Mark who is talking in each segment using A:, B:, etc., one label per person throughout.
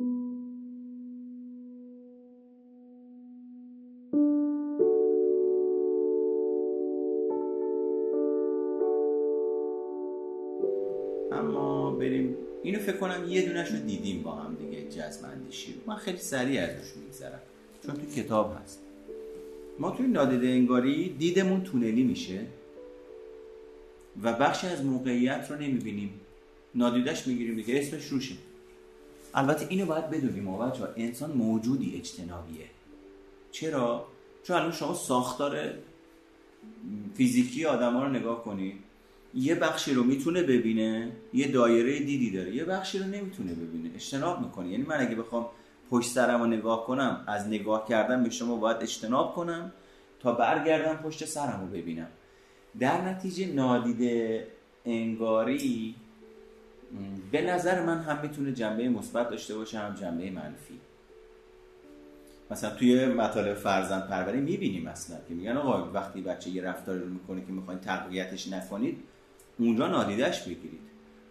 A: اما بریم. اینو فکر کنم یه دونش رو دیدیم با هم دیگه جزم اندیشی من خیلی سریع ازش میگذرم چون تو کتاب هست. ما توی نادیده انگاری دیدمون تونلی میشه و بخشی از موقعیت رو نمی‌بینیم. نادیدش می‌گیریم دیگه اسمش روشه. البته اینو باید بدونیم ما بچه انسان موجودی اجتنابیه. چرا؟ چون الان شما ساختار فیزیکی آدم ها رو نگاه کنید یه بخشی رو می‌تونه ببینه یه دایره دیدی داره یه بخشی رو نمی‌تونه ببینه. اجتناب می‌کنه یعنی من اگه بخوام پشت سرم رو نگاه کنم از نگاه کردن به شما باید اجتناب کنم تا برگردم پشت سرم رو ببینم. در نتیجه نادیده انگاری به نظر من هم می‌تونه جنبه مثبت داشته باشه هم جنبه منفی. مثلا توی مطالب فرزند پروری می‌بینیم مثلا که میگن آقا وقتی بچه یه رفتاری رو می‌کنه که می‌خواین تقویتش نکنید اونجا نادیدش بگیرید.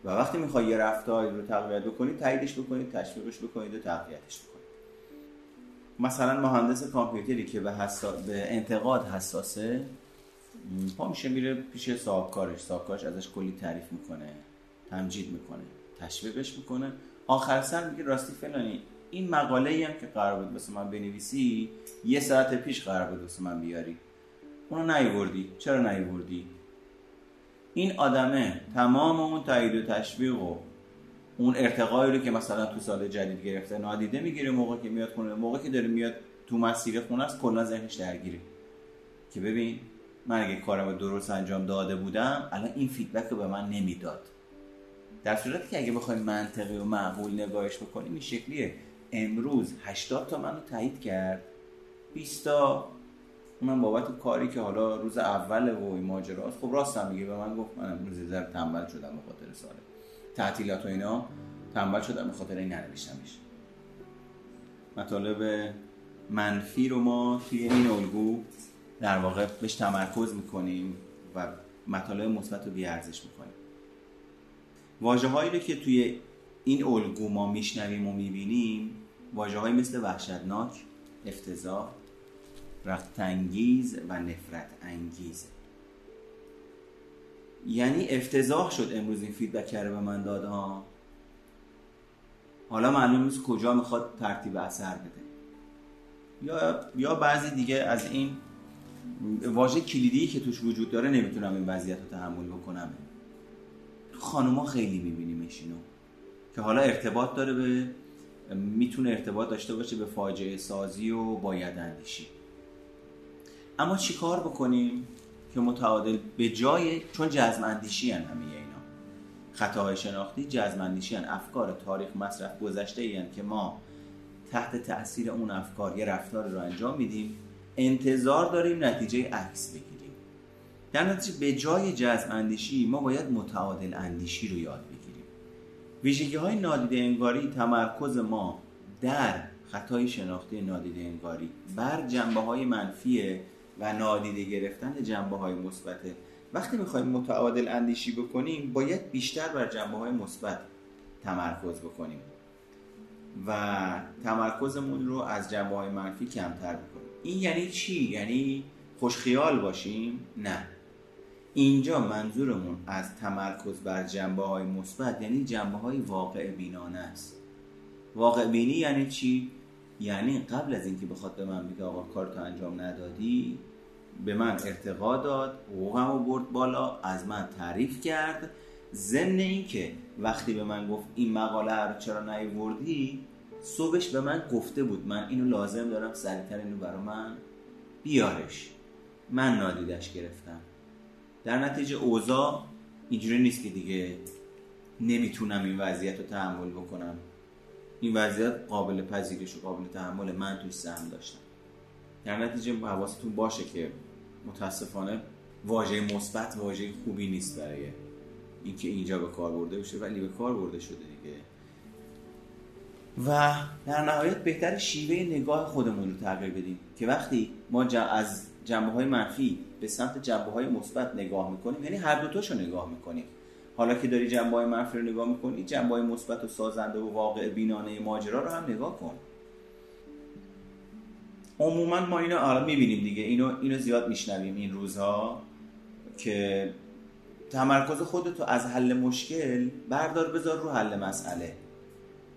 A: و وقتی می‌خوای یه رفتاری رو تقویت بکنید تاییدش بکنید تشویقش بکنید و تقویتش بکنید. مثلا مهندس کامپیوتری که به, به انتقاد حساسه پا میشه میره پیش صاحبکارش صاحبکارش ازش کلی تعریف می‌کنه. تمجید می‌کنه تشویقش می‌کنه. آخر سر میگه راستی فلانی این مقاله هم که قرار بود واسه من بنویسی یه ساعت پیش قرار بود واسه من بیاری. اونو نیوردی چرا نیوردی این آدمه. تمام اون تایید و تشویق و اون ارتقایی رو که مثلا تو سال جدید گرفته نادیده می‌گیره موقع که میاد خونه. موقع که داره میاد تو مسیر خونه است کلا ذهنش درگیره. که ببین من اگه کارم درست انجام داده بودم الان این فیدبک رو به من نمی‌داد. در صورتی که اگه بخوایم منطقی و معقول نگاهش بکنیم این شکلیه. امروز 80 تا منو تایید کرد 20 تا من بابت کاری که حالا روز اول و این ماجراست. خب راستم میگه به من گفت من امروز زر تنبل شدم به خاطر ساله. تعطیلات و اینا تنبل شدم به خاطر این ننوشتمش. مطالب منفی رو ما توی این الگو در واقع بهش تمرکز می‌کنیم و مطالب مثبت رو بیارزش می‌کنیم. واجه هایی رو که توی این الگو ما میشنویم و می‌بینیم واجه های مثل وحشتناک افتضاح رفتنگیز و نفرت انگیز یعنی افتضاح شد امروز این فیدبک کرده به من داد ها حالا معلوم نیست کجا می‌خواد ترتیب اثر بده. یا یا بعضی دیگه از این واژه کلیدی که توش وجود داره نمی‌تونم این وضعیت رو تحمل بکنم. تو خانوما خیلی میبینیمش اینو. که حالا ارتباط داره به می‌تونه ارتباط داشته باشه به فاجعه سازی و باید اندیشی. اما چیکار بکنیم که متعادل به جای چون جزم اندیشی هن همه اینا. خطاهای شناختی جزم اندیشی هن. افکار تاریخ مصرف گذشته این که ما تحت تاثیر اون افکار یه رفتار رو انجام میدیم. انتظار داریم نتیجه عکس بگیریم. در نتیجه به جای جزم اندیشی ما باید متعادل اندیشی رو یاد بگیریم ویژگی های نادیده انگاری تمرکز ما در خطای شناختی نادیده انگاری بر جنبه های منفی و نادیده گرفتن جنبه های مثبته وقتی می‌خوایم متعادل اندیشی بکنیم باید بیشتر بر جنبه های مثبت تمرکز بکنیم و تمرکزمون رو از جنبه های منفی کمتر بکنیم این یعنی چی؟ یعنی خوشخیال باشیم؟ نه اینجا منظورمون از تمرکز بر جنبه های مثبت یعنی جنبه های واقع بینانه است. واقع بینی یعنی چی؟ یعنی قبل از اینکه بخواد به من بگه آقا کارتو انجام ندادی به من ارتقا داد حقوقم رو برد بالا از من تعریف کرد. ضمن اینکه وقتی به من گفت این مقاله رو چرا نیوردی صبحش به من گفته بود من اینو لازم دارم سریعتر اینو برا من بیارش. من نادیدش گرفتم. در نتیجه اوضاع اینجوری نیست که دیگه نمی‌تونم این وضعیت رو تحمل بکنم. این وضعیت قابل پذیرش و قابل تحمل من توی سهم داشتم. در نتیجه حواستون باشه که متاسفانه واژه مثبت واژه خوبی نیست برای اینکه اینجا به کار برده بشه ولی به کار برده شده دیگه. و در نهایت بهتر شیوه نگاه خودمون رو تغییر بدیم که وقتی ما از جنبه های منفی به سمت جنبه های مثبت نگاه می‌کنیم. یعنی هر دوتاشو نگاه می‌کنیم. حالا که داری جنبه های منفی رو نگاه می‌کنی جنبه های مثبت و سازنده و واقع بینانه ماجرا رو هم نگاه کن. عموما ما اینو آره می‌بینیم دیگه. اینو اینو زیاد میشنویم این روزها که تمرکز خودتو از حل مشکل بردار بذار رو حل مسئله.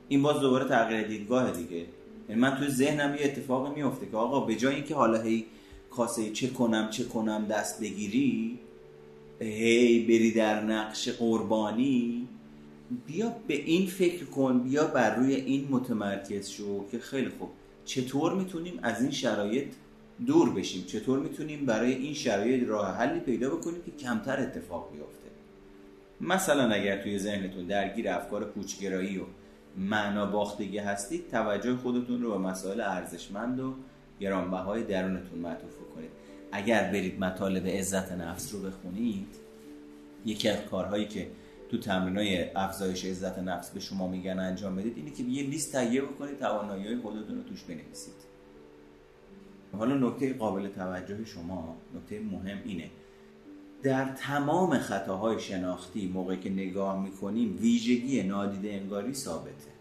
A: این باز دوباره تغییر دیدگاه دیگه. یعنی من توی ذهنم یه اتفاقی میفته که آقا به جای اینکه حالا هی کاسه چه کنم چه کنم دست بگیری؟ هی بری در نقش قربانی؟ بیا به این فکر کن بیا بر روی این متمرکز شو که خیلی خوب. چطور می‌تونیم از این شرایط دور بشیم؟ چطور می‌تونیم برای این شرایط راه حلی پیدا بکنیم که کمتر اتفاق بیفته؟ مثلا اگر توی ذهنتون درگیر افکار پوچگرایی و معنا باختگی هستید توجه خودتون رو به مسائل ارزشمند و گرانبهای درونتون معطوف اگر برید مطالب عزت نفس رو بخونید یکی از کارهایی که تو تمرینای افزایش عزت نفس به شما میگن انجام بدید اینه که یه لیست تهیه بکنید توانایی خودتون رو توش بنویسید. حالا نکته قابل توجه شما نکته مهم اینه. در تمام خطاهای شناختی موقعی که نگاه می‌کنیم ویژگی نادیده انگاری ثابته.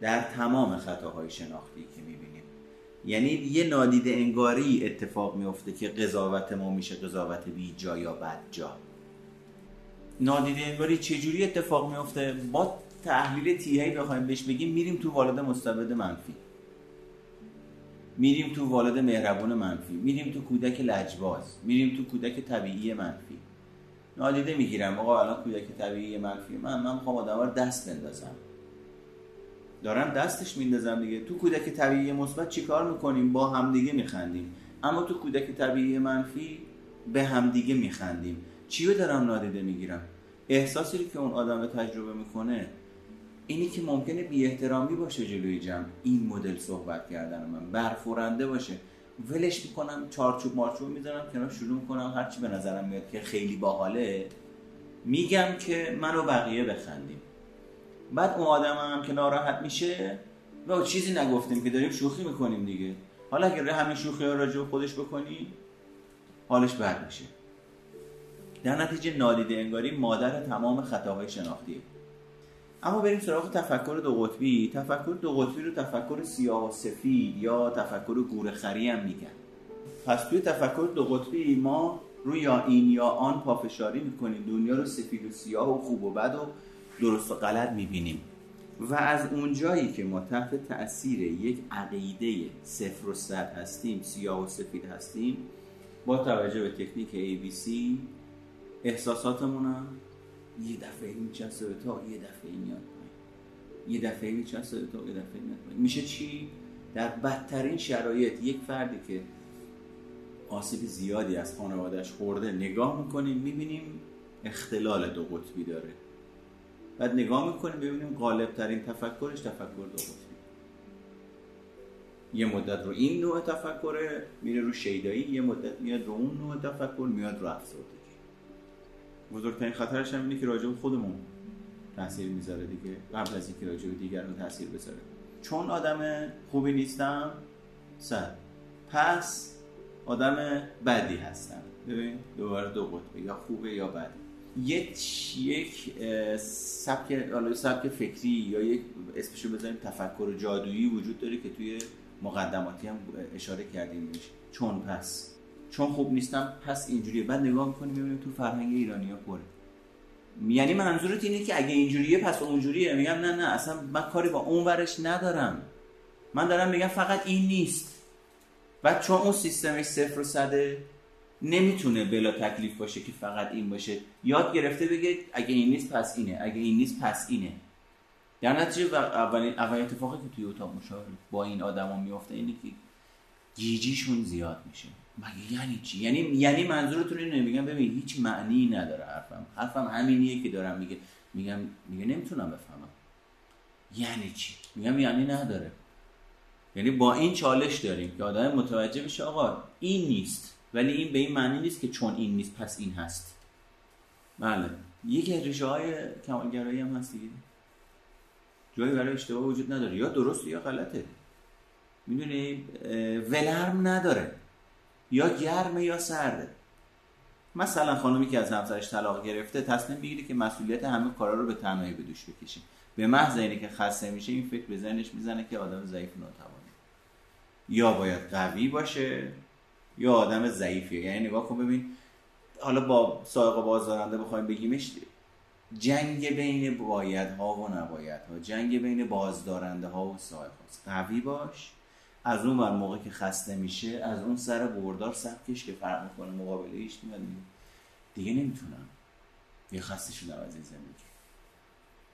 A: در تمام خطاهای شناختی که می‌بینیم. یعنی یه نادیده انگاری اتفاق میفته که قضاوت ما میشه قضاوت بی جا یا بد جا. نادیده انگاری چجوری اتفاق میفته با تحلیل تیهی بخوایم بهش بگیم میریم تو والد مستبد منفی. میریم تو والد مهربون منفی. میریم تو کودک لجباز. میریم تو کودک طبیعی منفی. نادیده می‌گیرم آقا الان کودک طبیعی منفی. من من می‌خوام آدم رو دست بندازم. دارم دستش میندازم دیگه. تو کودک طبیعی مثبت چیکار می‌کنیم؟ با همدیگه میخندیم. اما تو کودک طبیعی منفی به همدیگه میخندیم. چی رو دارم نادیده می‌گیرم؟ احساسی که اون آدم تجربه می‌کنه اینی که ممکنه بی احترامی باشه جلوی جمع. این مدل صحبت کردن من. برفورنده باشه. ولش می‌کنم چارچوب مارچوب می‌ذارم کنار شروع می‌کنم. هرچی به نظرم میاد که خیلی باحاله میگم که منو بقیه بخندیم. بعد اون آدم هم که ناراحت میشه و چیزی نگفتیم که داریم شوخی می‌کنیم دیگه. حالا اگر همین شوخی ها راجع خودش بکنی حالش بد میشه. در نتیجه نادیده انگاری مادر تمام خطاهای شناختیه. اما بریم سراغ تفکر دو قطبی. تفکر دو قطبی رو تفکر سیاه و سفید یا تفکر گورخری هم میگن. پس توی تفکر دو قطبی ما روی یا این یا آن پافشاری می‌کنیم. دنیا رو سفید و سیاه و خوب و بد و درست و غلط می‌بینیم. و از اونجایی که ما تحت تاثیر یک عقیده صفر و صد هستیم سیاه و سفید هستیم با توجه به تکنیک ABC احساساتمون هم یه دفعه میچسبه به تا یه دفعه میاد یه دفعه میچسبه به تا یه دفعه میاد میشه چی؟ در بدترین شرایط یک فردی که آسیب زیادی از خانوادهش خورده نگاه می‌کنیم می‌بینیم اختلال دو قطبی داره. بعد نگاه می‌کنیم ببینیم غالب ترین تفکرش تفکر دو قطبی یه مدت رو این نوع تفکر میره رو شیدایی یه مدت میاد رو اون نوع تفکر میاد رو افسردگی. بزرگترین خطرش هم اینه که راجع خودمون تاثیر می‌ذاره دیگه. قبل از اینکه راجع به دیگران تاثیر بذاره. چون آدم خوبی نیستم صد پس آدم بدی هستم. ببین دوباره دو قطبه یا خوبه یا بده یک یک سبک سبک فکری یا یک اسمشو بذاریم تفکر جادویی وجود داره که توی مقدماتی هم اشاره کردیم بهش. چون پس. چون خوب نیستم پس اینجوریه. بعد نگاه می‌کنیم می‌بینیم تو فرهنگ ایرانی ها پره. یعنی منظورت اینه که اگه اینجوریه پس اونجوریه. میگم نه نه. اصلا من کاری با اون ورش ندارم. من دارم میگم فقط این نیست. بعد چون اون سیستمش صفر و صده نمی‌تونه بلا تکلیف باشه که فقط این باشه. یاد گرفته بگه اگه این نیست پس اینه اگه این نیست پس اینه. در نتیجه اولین اولین اتفاقی که توی اتاق مشاوره با این آدما میفته اینه که گیجیشون زیاد میشه. مگه یعنی چی؟ یعنی یعنی منظورتون اینه میگم ببین هیچ معنی نداره حرفم. حرفم همینیه که دارم میگه. میگم میگه نمی‌تونم بفهمم. یعنی چی؟ میگم یعنی نداره. یعنی با این چالش داریم که آدم متوجه بشه آقا این نیست. ولی این به این معنی نیست که چون این نیست پس این هست. بله. یکی ریشه های کمالگرایی هم هست دیگه. جایی برای اشتباه وجود نداره. یا درست یا غلطه. می‌دونی ولرم نداره. یا گرمه یا سرده. مثلا خانمی که از همسرش طلاق گرفته تصمیم بگیره که مسئولیت همه کارا رو به تنهایی به دوش بکشه. به محض اینه که خسته میشه این فکر به ذهنش می‌زنه که آدم ضعیف ناتوانه. یا باید قوی باشه. یا آدم ضعیفیه. یعنی نگاه کن ببین حالا با سایقه بازدارنده بخوایم بگیمش جنگ بین باید ها و نباید ها جنگ بین بازدارنده ها و سایق قوی باش. از اون بر موقع که خسته میشه از اون سر بردار سبکش که فرق می‌کنه مقابله ایش میاد دیگه نمی‌تونم. یه خسته شدم از این زندگی.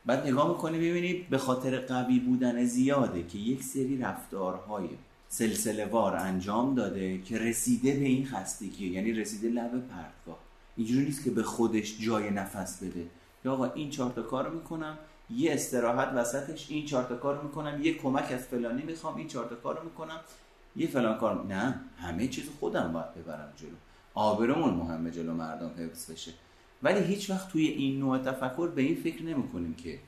A: بعد نگاه می‌کنی ببینی به خاطر قوی بودن زیاده که یک سری رفتارهای سلسله وار انجام داده که رسیده به این خستگی یعنی رسیده لب پرتگاه. اینجوری نیست که به خودش جای نفس بده. یا آقا این چهار تا کارو می‌کنم یه استراحت وسطش این چهار تا کارو می‌کنم یه کمک از فلانی می‌خوام این چهار تا کارو می‌کنم یه فلان کار. نه همه چیز خودم باید ببرم جلو. آبرومون مهمه جلو مردم حفظ بشه. ولی هیچ وقت توی این نوع تفکر به این فکر نمی‌کنیم که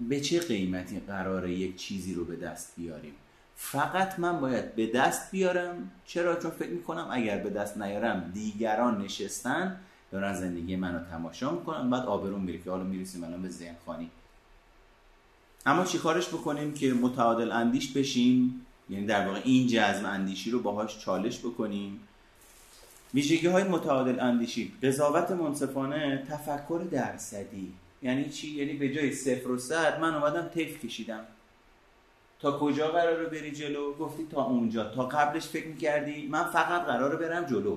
A: به چه قیمتی قراره یک چیزی رو به دست بیاریم. فقط من باید به دست بیارم. چرا؟ چون فکر می‌کنم اگر به دست نیارم دیگران نشستن دارن زندگی منو تماشا می‌کنن بعد آبرون میره که حالا می‌رسیم الان به ذهن خانی اما چی کارش بکنیم؟ که متعادل اندیش بشیم. یعنی در واقع این جزم اندیشی رو باهاش چالش بکنیم. ویژگی های متعادل اندیشی. قضاوت منصفانه تفکر درصدی. یعنی چی؟ یعنی به جای صفر و صد من اومدم تیف کشیدم. تا کجا قراره بری جلو؟ گفتی تا اونجا. تا قبلش فکر می‌کردی من فقط قراره برم جلو.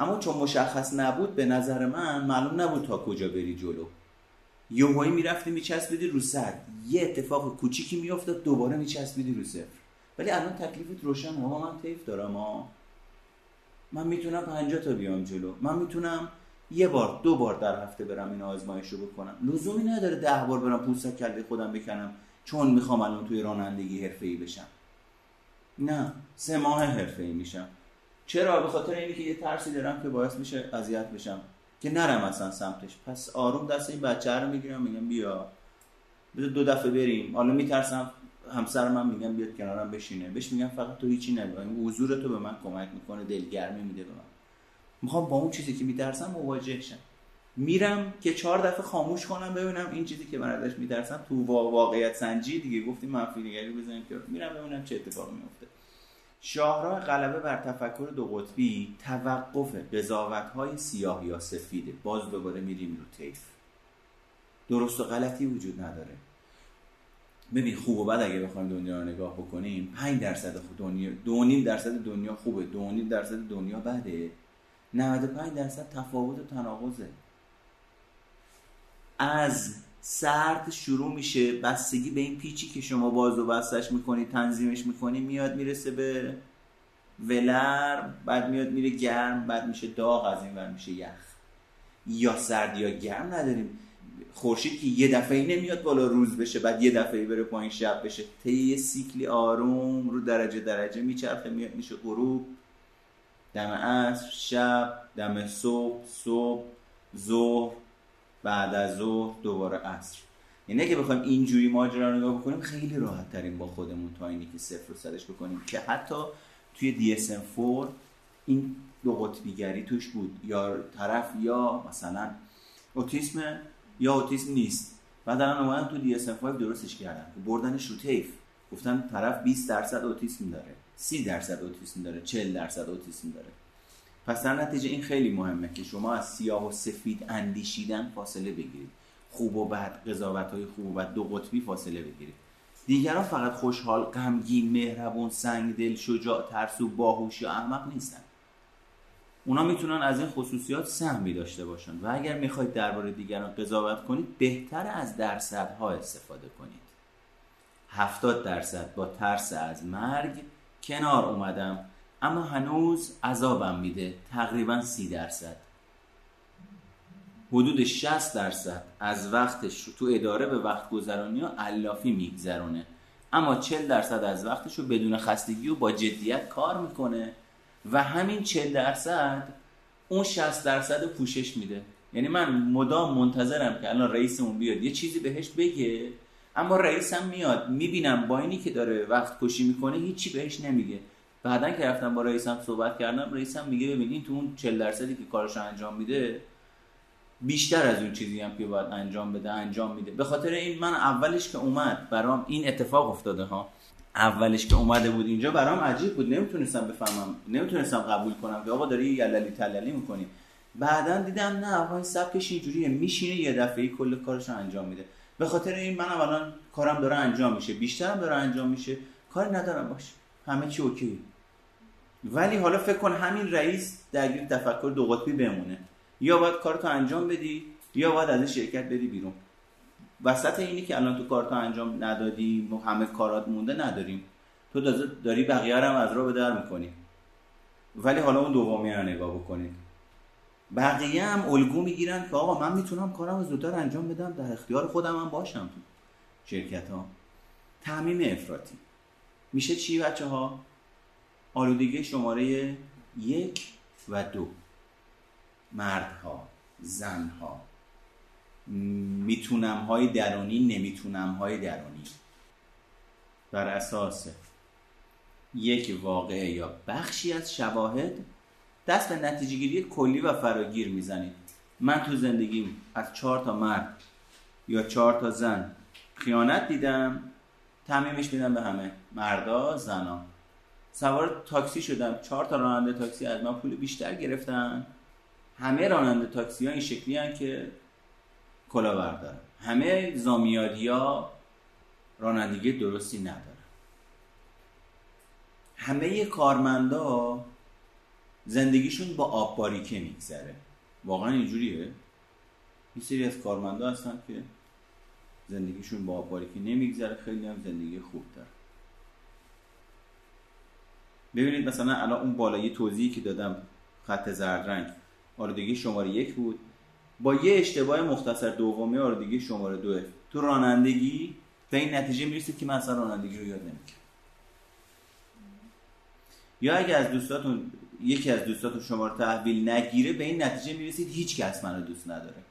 A: اما چون مشخص نبود به نظر من معلوم نبود تا کجا بری جلو. یوهایی می‌رفتی میچسبیدی رو صد یه اتفاق کوچیکی میافتاد دوباره میچسبیدی رو صفر. ولی الان تکلیفت روشن. ها من تیف دارم ها من می‌تونم 50 تا بیام جلو. من می‌تونم یه بار دو بار در هفته برم این آزمایش رو بکنم. لزومی نداره ده بار برم پوست کله خودم بکنم. چون می‌خوام الان توی رانندگی ای بشم. نه سه ماه ای میشم. چرا؟ به خاطر اینکه یه ترسی دارم که باعث میشه اذیت بشم. که نرم اصلا سمتش. پس آروم دست این بچه رو می‌گیرم میگم بیا. بذار دو دفعه بریم. حالا میترسم همسر من میگم بیاد کنارم بشینه. بهش میگم فقط تو هیچی نگو. این حضور تو به من کمک می‌کنه دلگرمی میده به من. می‌خوام با اون چیزی که میترسم مواجه شم. میرم که چهار دفعه خاموش کنم ببینم این چیزی که من ازش میترسم تو واقعیت سنجی دیگه. گفتیم منفی نگری بزنیم که میرم ببینم چه اتفاقی میفته شاهراه غلبه بر تفکر دو قطبی توقف قضاوت های سیاه یا سفیده. باز دوباره میریم رو تیف درست و غلطی وجود نداره. ببین خوب و بد اگه بخوایم دنیا رو نگاه بکنیم 5 درصد دنیا 2.5 درصد دنیا خوبه. 2.5 درصد دنیا بده. 95 درصد تفاوت و تناقضه. از سرد شروع میشه بستگی به این پیچی که شما باز و بستش می‌کنی تنظیمش می‌کنی میاد می‌رسه به ولر بعد میاد میره گرم بعد میشه داغ از این ور میشه یخ. یا سرد یا گرم نداریم. خورشید که یه دفعه ای نمیاد بالا روز بشه بعد یه دفعه ای بره پایین شب بشه. طی یه سیکلی آروم رو درجه درجه میچرخه میاد میشه غروب. دم عصر شب دم صبح صبح ظهر. بعد از ظهر دوباره عصر. یعنی که بخوایم اینجوری ماجرا رو نگاه بکنیم خیلی راحت ترین با خودمون تا اینی که صفر رو صدش بکنیم. که حتی توی DSM-4 این دو قطبیگری توش بود. یا طرف یا مثلا اوتیسم یا اوتیسم نیست. بعد الان اومدن تو DSM-5 درستش کردن. بردنش رو تیف گفتن طرف 20 درصد اوتیسم داره. 30 درصد اوتیسم داره. 40 درصد اوتیسم داره. پس در نتیجه این خیلی مهمه که شما از سیاه و سفید اندیشیدن فاصله بگیرید. خوب و بد قضاوت های خوب و بد دو قطبی فاصله بگیرید. دیگران فقط خوشحال غمگین مهربون سنگدل شجاع ترسو باهوش یا احمق نیستن. اونا می‌تونن از این خصوصیات سهمی داشته باشن و اگر می‌خواید درباره دیگران قضاوت کنید بهتر از درصدها استفاده کنید. هفتاد درصد با ترس از مرگ کنار اومدم. اما هنوز عذابم میده. تقریبا سی درصد. حدود 60 درصد از وقتش تو اداره به وقت گذرانی ها علافی میگذرونه. اما 40 درصد از وقتش رو بدون خستگی و با جدیت کار می‌کنه و همین 40 درصد اون 60 درصد پوشش میده. یعنی من مدام منتظرم که الان رئیسمون بیاد. یه چیزی بهش بگه اما رئیسم میاد. می‌بینم با اینی که داره وقت کشی می‌کنه هیچی بهش نمیگه. بعدا که رفتم با رئیسم صحبت کردم رئیسم میگه ببین این تو اون 40 درصدی که کارش انجام میده بیشتر از اون چیزی هم که باید انجام بده انجام میده. به خاطر این من اولش که اومد برام این اتفاق افتاده ها. اولش که اومده بود اینجا برام عجیب بود. نمی‌تونستم بفهمم نمی‌تونستم قبول کنم که آقا داری یللی تللی می‌کنی. بعدا دیدم نه آقا این سبکش اینجوریه. میشینه یه دفعه کل کارش انجام میده. به خاطر این من اولا کارم داره انجام میشه. بیشترم داره انجام میشه. کاری ندارم باشه همه چی اوکی ولی حالا فکر کن همین رئیس درگیر تفکر دو قطبی بمونه. یا باید کارتو انجام بدی یا باید از شرکت بدی بیرون. وسط اینی که الان تو کارتو انجام ندادی همه کارات مونده نداریم. تو داری بقیه هم از رو به در می‌کنی. ولی حالا اون دومی رو نگاه بکنید بقیه هم الگو می‌گیرن که آقا من می‌تونم کارم زودتر انجام بدم در اختیار خودم هم باشم تو شرکت ها تعمیم افراطی. میشه چی بچه ها آلودگی شماره یک و دو. مردها زنها. می‌تونم های درونی نمی‌تونم های درونی. بر اساس یک واقعه یا بخشی از شواهد دست به نتیجه گیری کلی و فراگیر می‌زنید. من تو زندگیم از چهار تا مرد یا چهار تا زن خیانت دیدم تعمیمش میدم به همه. مردا زنا سوار تاکسی شدم. چهار تا راننده تاکسی از من پول بیشتر گرفتن. همه راننده تاکسی ها این شکلی هن که کلا بردارن. همه زامیاری ها رانندگی درستی ندارن. همه کارمندا زندگیشون با آب باریکه میگذره. واقعا اینجوریه این سری از کارمندا هستن که زندگیشون با آب باریکه نمیگذره. خیلی هم زندگی خوب داره ببینید مثلا الان اون بالایی توضیحی که دادم خط زرد رنگ آلودگی شماره یک بود. با یه اشتباه مختصر دومی آلودگی شماره دوه تو رانندگی به این نتیجه می‌رسید که من اصلا رانندگی رو یاد نمی‌کنم یا اگه از دوستاتون یکی از دوستاتون شما رو تحویل نگیره به این نتیجه می‌رسید هیچ کس منو دوست نداره.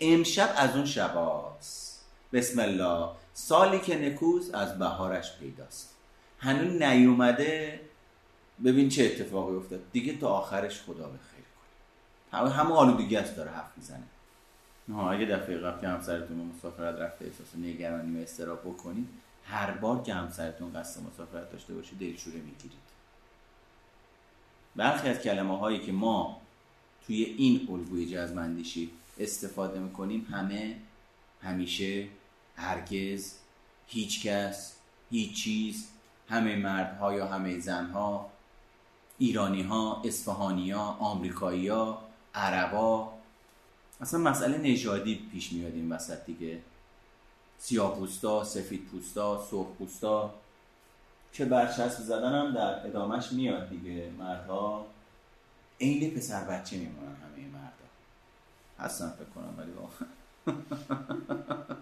A: امشب از اون شباست بسم الله. سالی که نکوز از بهارش پیداست. هنوز نیومده ببین چه اتفاقی افتاد. دیگه تا آخرش خدا بخیر کنه. همه آلودگی است داره حرف می‌زنه. ها اگه دفعه قبل که همسرتون مسافرت رفته احساس نگرانی و استراب بکنید هر بار که همسرتون قصد مسافرت داشته باشه دلشوره می‌گیرید. برخی از کلمه هایی که ما توی این الگوی جزمندیشی استفاده می‌کنیم همه همیشه هرگز هیچکس هیچ چیز همه مردها یا همه زنها ایرانی ها اصفهانی ها آمریکایی ها عربا اصلا مسئله نژادی پیش میاد این وسط دیگه. سیاه پوستا سفید پوستا سرخ پوستا که برچسب زدن هم در ادامش میاد دیگه. مردها عین پسر بچه میمونن همه مردها هستن فکر کنم ولی واقعا.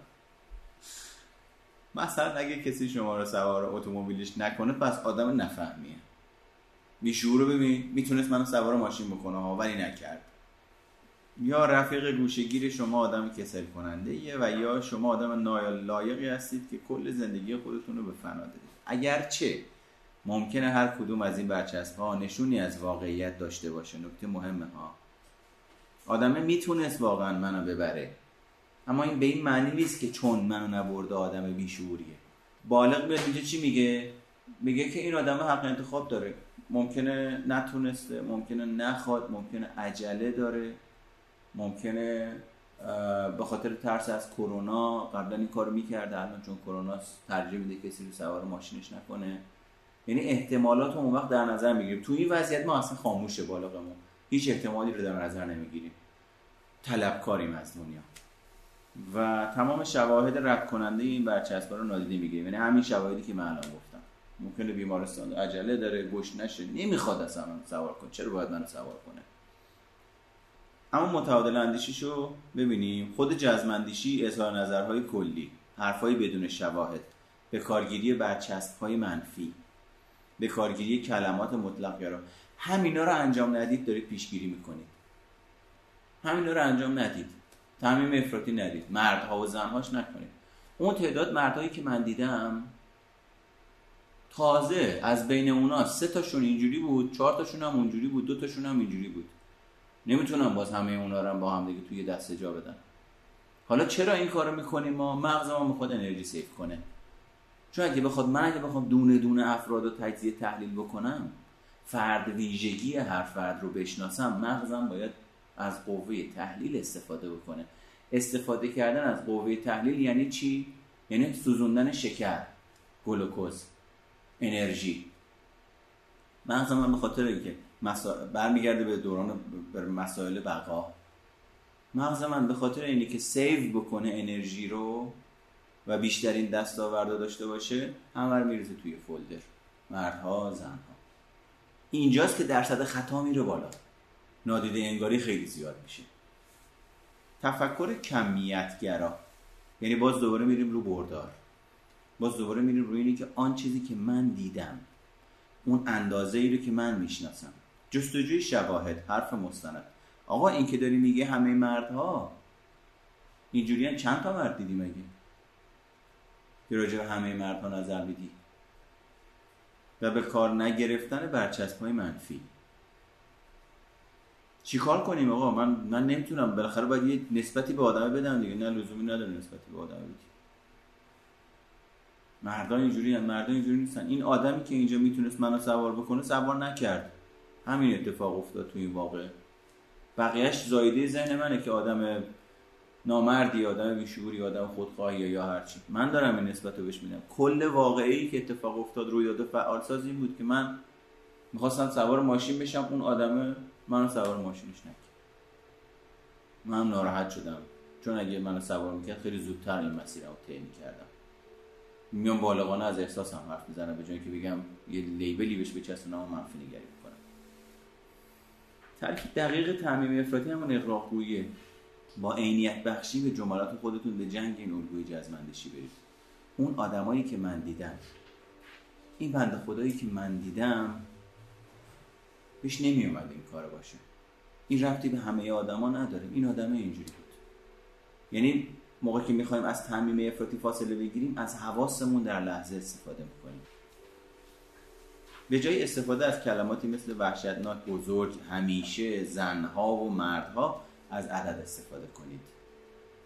A: مثلا اگه کسی شما رو سوار اتومبیلش نکنه پس آدم نفهمیه. بیشور رو ببین. می‌تونست منو سوار ماشین بکنه. ها ولی نکرد. یا رفیق گوشگیر شما آدم کسل کننده ایه و یا شما آدم لایقی هستید که کل زندگی خودتون رو به فنا دادید اگرچه ممکنه هر کدوم از این برچسب ها نشونی از واقعیت داشته باشه. نکته مهمه ها. آدمه می‌تونست واقعا منو ببره. اما این به این معنی نیست که چون منو نبرده آدم بیشوریه. بالغ میاد اینجا چی میگه؟ میگه که این آدم حق انتخاب داره. ممکنه نتونسته ممکنه نخواد ممکنه عجله داره ممکنه به خاطر ترس از کرونا قبلا این کارو می‌کرده الان چون کرونا ترجیح میده کسی رو سوار ماشینش نکنه. یعنی احتمالات اون وقت در نظر می‌گیریم. تو این وضعیت ما اصلا خاموشه بالغمون هیچ احتمالی رو در نظر نمی‌گیریم. طلبکاریم از دنیا و تمام شواهد رد کننده این برچسب رو نادیده می‌گیریم. یعنی همین شواهدی که من الان ممکنه بیمارستان عجله داره گوش نشه نمی‌خواد اصلا سوار کنه. چرا باید منو سوار کنه؟ اما متعادل اندیشیشو ببینیم. خود جزمندیشی اظهار نظرهای کلی. حرفهای بدون شواهد. به کارگیری های منفی. به کارگیری کلمات مطلق گرا همینا رو انجام ندید دارید پیشگیری می‌کنید. همینا رو انجام ندید. تعمیم افراطی ندید. مردها و زنهاش نکنید. اون تعداد مردهایی که من دیدم تازه از بین اونا سه تاشون اینجوری بود چهار تاشون هم اونجوری بود دو تاشون هم اینجوری بود. نمی‌تونم باز همه اونا رو با هم دیگه توی دسته جا بدن. حالا چرا این کارو می‌کنیم ما؟ مغز ما می‌خواد انرژی سیف کنه. چون اگه بخواد من اگه بخوام دونه دونه افراد رو تجزیه تحلیل بکنم فرد ویژگی هر فرد رو بشناسم مغزم باید از قوه تحلیل استفاده بکنه. استفاده کردن از قوه تحلیل یعنی چی؟ یعنی سوزوندن شکر گلوکوز. انرژی. مغز من به خاطر اینکه مسا... برمیگرده به دوران مسائل بقا مغز من به خاطر اینه که سیو بکنه انرژی رو و بیشترین دستاوردا داشته باشه همه میرزه توی فولدر. مردها زنها. اینجاست که درصد خطا میره بالا. نادیده انگاری خیلی زیاد میشه. تفکر کمیتگرا. یعنی باز دوباره میریم رو بردار. باز دوباره میریم روی اینی که آن چیزی که من دیدم اون اندازه ای رو که من می‌شناسم. جستجوی شواهد حرف مستند. آقا این که داری میگه همه مردها. اینجوری چند تا مرد دیدی مگه؟ که راجع به همه مردها نظر میدی. و به کار نگرفتن برچسب های منفی چیکار کنیم آقا؟ من من نمی‌تونم. بالاخره باید یه نسبتی به آدم بدم دیگه. نه لزومی نداره نسبتی به آدم بدی مردان اینجوری هم مردان اینجوری نیستن. این آدمی که اینجا می‌تونست منو سوار بکنه سوار نکرد. همین اتفاق افتاد تو این واقع بقیهش زایده ذهن منه که آدم نامردی آدم بیشوری آدم خودخواهی یا هرچی من دارم این نسبت رو بهش میدم. کل واقعی که اتفاق افتاد روی داده فعالساز این بود که من می‌خواستم سوار ماشین بشم اون آدم منو سوار ماشینش نکرد. من ناراحت شدم. چون اگه منو سوار می‌کرد خیلی زودتر این مسیر رو طی می‌کردم. میام بالغانه از احساسم حرف می‌زنم به جایی که بگم یه لیبلی بهش بچسبونم و منفی نگری بکنم ترکیب دقیق تعمیم افراطی همون اقراقگوییه با عینیت بخشی به جملات خودتون به جنگ این الگوی جزمندشی برید. اون آدمایی که من دیدم. این بنده خدایی که من دیدم بهش نمی اومد این کار باشه. این رفتی به همه آدما نداره. این آدم اینجوری بود. یعنی موقعی که می‌خوایم از تعمیم افراطی فاصله بگیریم از حواسمون در لحظه استفاده می‌کنیم. به جای استفاده از کلماتی مثل وحشتناک بزرگ همیشه زنها و مردها از عدد استفاده کنید.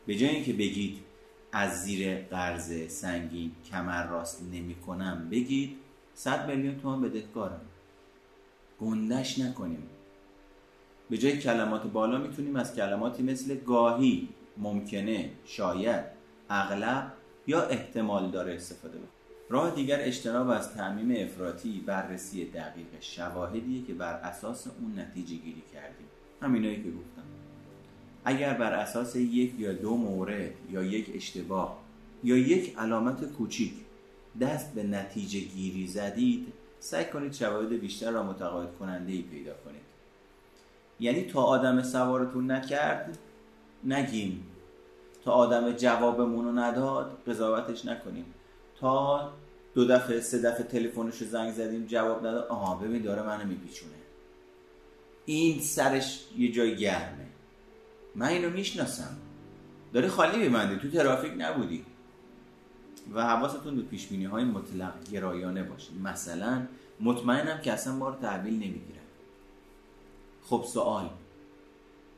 A: به جای اینکه بگید از زیر قرض سنگین کمر راست نمی کنم بگید 100 میلیون تومان بدهکارم گندش نکنیم. به جای کلمات بالا می‌تونیم از کلماتی مثل گاهی ممکنه شاید اغلب یا احتمال داره استفاده کنیم راه دیگر اجتناب از تعمیم افراطی بررسی دقیق شواهدیه که بر اساس اون نتیجه گیری کردیم. همینایی که گفتم. اگر بر اساس یک یا دو مورد یا یک اشتباه یا یک علامت کوچیک دست به نتیجه گیری زدید سعی کنید شواهد بیشتر را متقاعد کننده ای پیدا کنید. یعنی تا آدم سوارتون نکرد نگیم. تا آدم جوابمون رو نداد قضاوتش نکنیم. تا دو دفعه سه دفعه تلفنش زنگ زدیم جواب نداد آها ببین داره منو میپیچونه. این سرش یه جای گرمه. من اینو می‌شناسم. داری خالی میبندی تو ترافیک نبودی. و حواستون به پیش های مطلق گرایانه باشه. مثلا مطمئنم که اصلا ما رو تحویل نمی‌گیرن. خب سوال.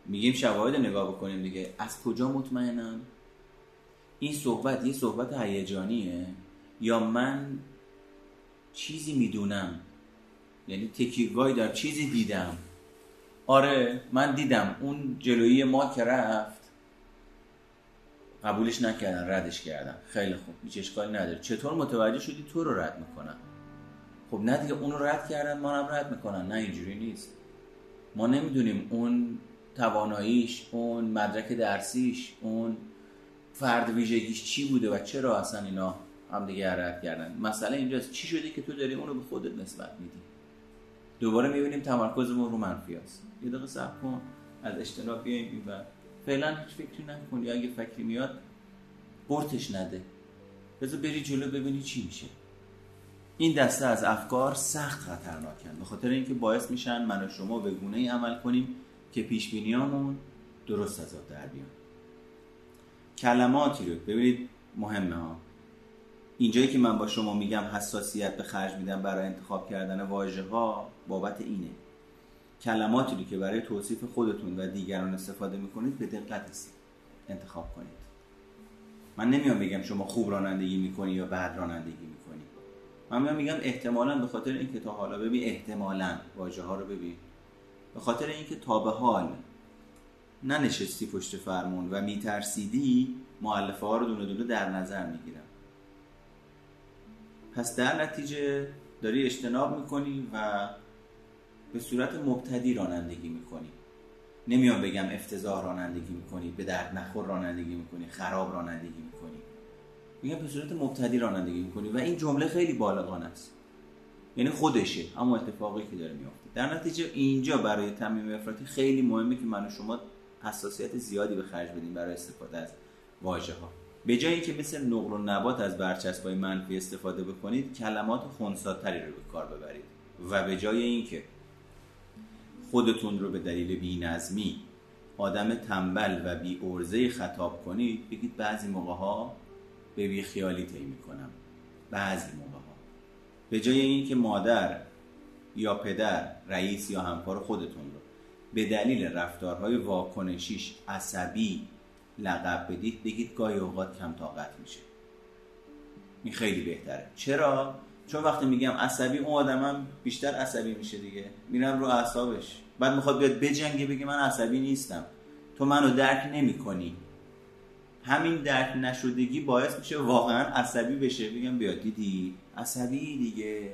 A: میگیم شواهد نگاه بکنیم دیگه. از کجا مطمئنم؟ این صحبت یه صحبت هیجانیه. یا من چیزی می‌دونم. یعنی تکیرگاهی دارم چیزی دیدم. آره من دیدم. اون جلویی ما که رفت قبولش نکردن ردش کردن. خیلی خوب. هیچ اشکالی نداره. چطور متوجه شدی؟ تو رو رد می‌کنن. خب نه دیگه اون رو رد کردن ما هم رد می‌کنن. نه اینجوری نیست. ما نمی‌دونیم اون تواناییش اون مدرک درسیش اون فرد ویژگیش چی بوده و چرا اصلا اینا هم دیگه رد کردن؟ مسئله اینجاست چی شده که تو داری اونو به خودت نسبت میدی؟ دوباره می‌بینیم تمرکزمون رو منفی است یه دقیقه صبر کن از اجتناب بیایم این فعلا هیچ فکری نکن یا اگه فکری میاد برتش نده. بذار بری جلو ببینی چی میشه. این دسته از افکار سخت خطرناکن. به خاطر اینکه باعث میشن من و شما به گونه ای عمل کنیم که پیش بینیامون درست از آب در بیان کلماتی رو ببینید مهمه ها. اینجایی که من با شما میگم حساسیت به خرج میدم برای انتخاب کردن واژه ها بابت اینه. کلماتی رو که برای توصیف خودتون و دیگران استفاده می‌کنید به دقت انتخاب کنید. من نمیام بگم شما خوب رانندگی می‌کنی یا بد رانندگی می‌کنی. من میام میگم احتمالا به خاطر اینکه تا حالا ببین احتمالا واژه ها رو ببین. به خاطر اینکه تا به حال ننشستی پشت فرمون و میترسیدی معلفه ها رو دونه دونه در نظر می‌گیرم. پس در نتیجه داری اجتناب می‌کنی و به صورت مبتدی رانندگی می‌کنی. نمیام بگم افتضاح رانندگی می‌کنی به درد نخور رانندگی می‌کنی خراب رانندگی می‌کنی. میگم به صورت مبتدی رانندگی می‌کنی و این جمله خیلی بالغانه است. یعنی خودشه اما اتفاقی که داره میفته در نتیجه اینجا برای تمیم افراطی خیلی مهمه که من و شما حساسیت زیادی به خرج بدیم برای استفاده از واژه ها به جای اینکه مثل نقل و نبات از برچسبای منفی استفاده بکنید کلمات خونساتری رو به کار ببرید. و به جای اینکه خودتون رو به دلیل بینظمی آدم تنبل و بی ارزه خطاب کنید بگید بعضی موقع ها به خیالی طی می‌کنم. بعضی موقع ها به جای اینکه مادر یا پدر رئیس یا همکار خودتون رو. به دلیل رفتارهای واکنشیش عصبی لقب بدید بگید گاهی اوقات کم طاقت میشه. این خیلی بهتره. چرا؟ چون وقتی میگم عصبی اون آدمم بیشتر عصبی میشه دیگه. میرم رو اعصابش. بعد می‌خواد بیاد بجنگه بگه من عصبی نیستم. تو منو درک نمی‌کنی. همین درک نشدگی باعث میشه واقعا عصبی بشه. بگم بیاد دیدی؟ عصبی دیگه.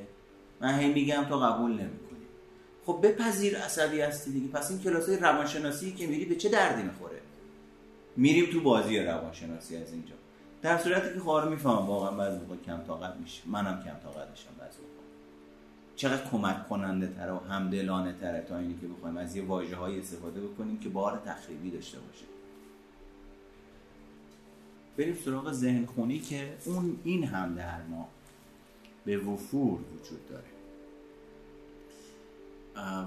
A: من هی میگم تو قبول نمی‌کنی. خب بپذیر عصبی هستی دیگه. پس این کلاس های روانشناسی که میری به چه دردی می‌خوره؟ میریم تو بازی روانشناسی از اینجا. در صورتی که خواهر می‌فهمم واقعا بعضی موقع کم طاقت میشه. منم کم طاقت میشم بعضی موقع چقدر کمک کننده تره و همدلانه تره تا اینی که بخوایم از یه واژه های استفاده بکنیم که بار تخریبی داشته باشه بریم سراغ ذهن خونی که اون این هم در ما به وفور وجود داره.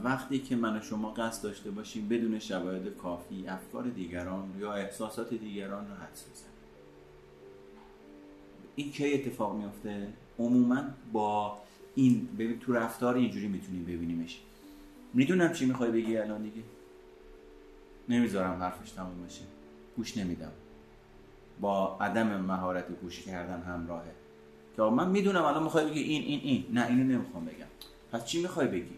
A: وقتی که من و شما قصد داشته باشیم بدون شواهد کافی افکار دیگران یا احساسات دیگران رو حدس بزنیم. این کی اتفاق میافته؟ عموما با این ببین تو رفتار اینجوری می‌تونیم ببینیمش. می‌دونم چی می‌خوای بگی الان دیگه؟ نمی‌ذارم حرفش تموم بشه. گوش نمیدم. با عدم مهارت گوش کردن همراهه. که من می‌دونم الان می‌خوای بگی این این این. نه اینو نمی‌خوام بگم. پس چی می‌خوای بگی؟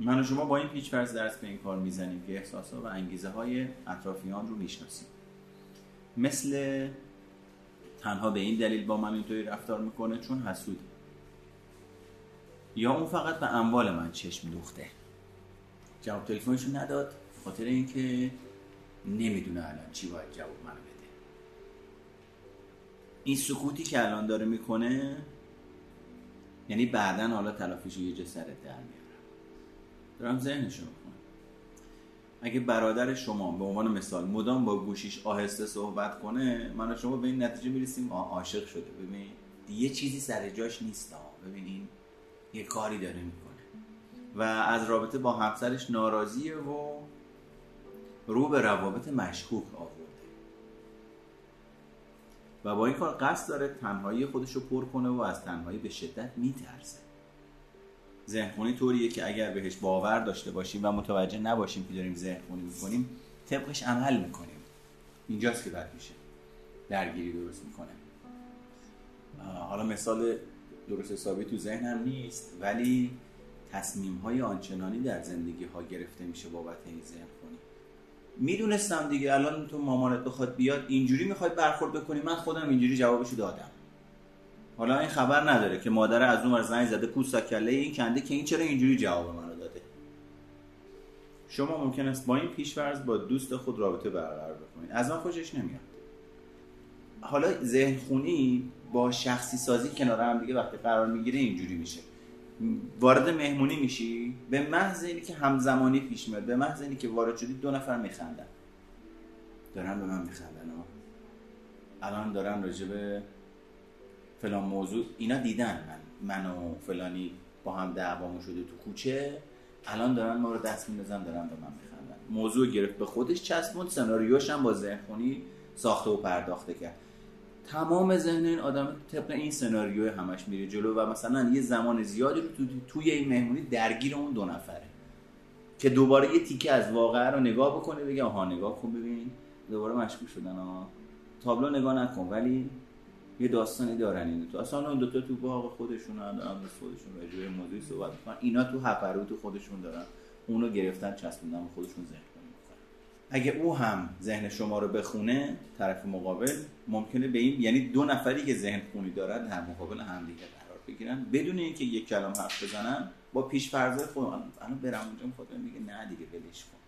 A: من و شما با این پیچ فرض درس به این کار می‌زنیم که احساسات و انگیزه های اطرافیان رو می‌شناسیم. مثل تنها به این دلیل با من اینطوری رفتار می‌کنه چون حسود یا اون فقط به اموال من چشم دوخته. جواب تلفنشو نداد خاطر اینکه نمی‌دونه الان چی باید جواب بده. این سکوتی که الان داره می‌کنه یعنی بعدا حالا تلافیشو یه جا سرت در دارم ذهنشو می‌کنم اگه برادر شما به عنوان مثال مدام با گوشیش آهسته صحبت کنه من شما به این نتیجه می‌رسیم عاشق شده. ببین یه چیزی سر جاش نیست ببینین یه کاری داره می‌کنه. و از رابطه با همسرش ناراضیه و رو به روابط مشکوک آورده. و با این کار قصد داره تنهایی خودش رو پر کنه و از تنهایی به شدت میترسه. ذهنخونی طوریه که اگر بهش باور داشته باشیم و متوجه نباشیم که داریم ذهنخونی می‌کنیم طبقش عمل می‌کنیم. اینجاست که بد میشه درگیری درست می‌کنه. حالا مثال درست حسابی تو ذهنم نیست ولی تصمیم های آنچنانی در زندگی ها گرفته میشه بابت این ذهن می‌دونستم دیگه الان تو مامانت بخواد بیاد اینجوری می‌خواد برخورد بکنی من خودم اینجوری جوابشو دادم. حالا این خبر نداره که مادر از اون زنگ زده پوست کله این کنده که این چرا اینجوری جواب منو داده. شما ممکن است با این پیشورز با دوست خود رابطه برقرار بکنید. از من خوشش نمیاد. حالا ذهن خونی با شخصی سازی کنار هم دیگه وقتی قرار می‌گیره اینجوری میشه. وارد مهمونی میشی؟ به محض اینی که همزمانی پیش میاد به محض اینی که وارد شدی دو نفر میخندن. دارن به من میخندن الان دارن راجع به فلان موضوع. اینا دیدن من من و فلانی با هم دعوامون شده تو کوچه. الان دارن ما رو دست میندازن دارن به من میخندن. موضوع گرفت به خودش چسبوند سناریوش هم با ذهن خونی ساخته و پرداخته کرد. تمام ذهن این آدم طبق این سناریو همش میره جلو و مثلا یه زمان زیادی رو تو توی این مهمونی درگیر اون دو نفره که دوباره یه تیکه از واقعه رو نگاه بکنه بگه آها نگاه کن ببین دوباره مشکوک شدن ها تابلو نگاه نکن ولی یه داستانی دارن این تو. اصلا اون دوتا تو باغ خودشون هم خودشون راجع موضوعی صحبت می‌کنن. اینا تو حقرو تو خودشون دارن. اونو گرفتن چسبوندن خودشون ذهن اگه او هم ذهن شما رو بخونه طرف مقابل ممکنه به این یعنی دو نفری که ذهن خونی دارن در مقابل همدیگه قرار بگیرن. بدون اینکه یک کلام حرف بزنن با پیش فرضای خود الان برم اونجا خود میگه نه دیگه ولش کن.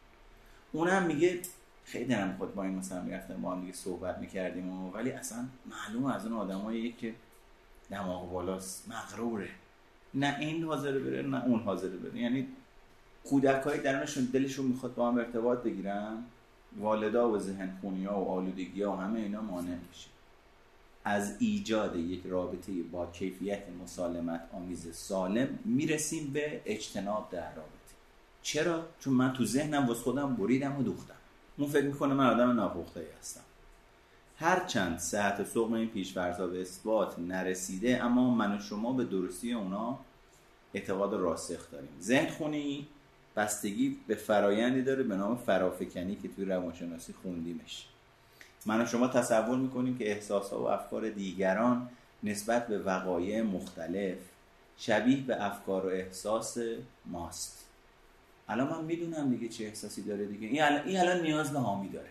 A: اونم میگه خیلی دلم خود با این مثلا می‌رفتم با هم دیگه صحبت می‌کردیم و ولی اصلا معلوم از اون آدمایی که دماغ بالاست مغروره. نه این حاضر بره نه اون حاضر بره. یعنی کودک های درونشون دلشون می‌خواد با هم ارتباط بگیرن. والدا و ذهن خونی ها و آلودگی ها و همه اینا مانع میشه. از ایجاد یک رابطه با کیفیت مسالمت آمیز سالم می‌رسیم به اجتناب در رابطه. چرا؟ چون من تو ذهنم واسه خودم بریدم و دوختم. اون فکر می‌کنه من آدم ناپخته هستم. هرچند صحت سقم این پیشفرزها به اثبات نرسیده اما من و شما به درستی اونا اعتقاد راسخ داریم. ذهن خونی بستگی به فرایندی داره به نام فرافکنی که توی روانشناسی خوندیمش. من و شما تصور می‌کنیم که احساسات و افکار دیگران نسبت به وقایع مختلف شبیه به افکار و احساس ماست. الان من می‌دونم دیگه چه احساسی داره دیگه. این الان, این الان نیاز به حامی داره.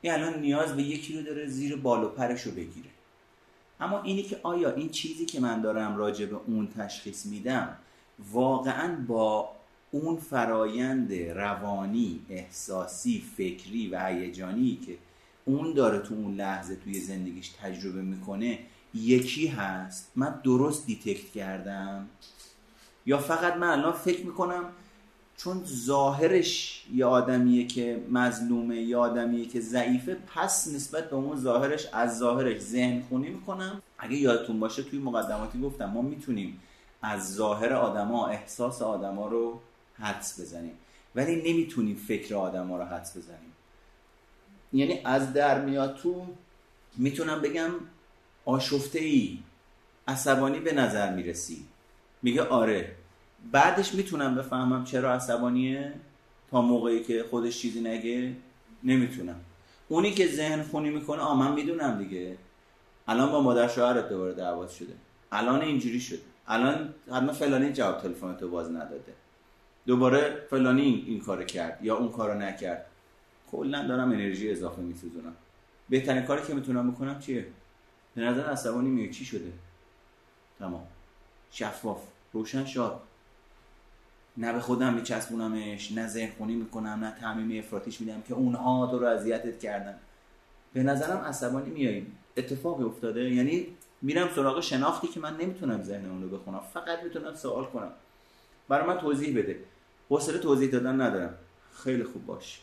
A: این الان نیاز به یکی رو داره زیر بال و پرش رو بگیره. اما اینی که آیا این چیزی که من دارم راجع به اون تشخیص میدم واقعا با اون فرایند روانی احساسی فکری و هیجانی که اون داره تو اون لحظه توی زندگیش تجربه می‌کنه یکی هست. من درست دیتکت کردم؟ یا فقط من الان فکر می‌کنم؟ چون ظاهرش یه آدمیه که مظلومه یه آدمیه که ضعیفه پس نسبت به اون ظاهرش از ظاهرش ذهن خونی می‌کنم. اگه یادتون باشه توی مقدماتی گفتم ما می‌تونیم از ظاهر آدما احساس آدما رو حدس بزنیم. ولی نمی‌تونیم فکر آدم ها رو حدس بزنیم. یعنی از در میاد تو می‌تونم بگم آشفته ای عصبانی به نظر می‌رسی. میگه آره. بعدش می‌تونم بفهمم چرا عصبانیه؟ تا موقعی که خودش چیزی نگه نمی‌تونم. اونی که ذهن خونی می‌کنه آ من می‌دونم دیگه. الان با مادر شوهرت دوباره دعوت شده. الان اینجوری شده. الان حتما فلانی جواب تلفن تو باز نداده. دوباره فلانی این کار کرد یا اون کارو نکرد. کلا دارم انرژی اضافه میسوزونم. بهترین کاری که می‌تونم بکنم چیه؟ به نظر عصبانی میگه چی شده. تمام. شفاف. روشن شاد. نه به خودم میچسبونمش نه ذهن خونی می‌کنم نه تعمیم افراتیش میدم که اونها تو رو اذیتت کردن. به نظرم عصبانی میاییم اتفاقی افتاده. یعنی میرم سراغ شناختی که من نمی‌تونم ذهن اون رو بخونم. فقط می‌تونم سوال کنم. برای من توضیح بده. حوصله توضیح دادن ندارم. خیلی خوب باش.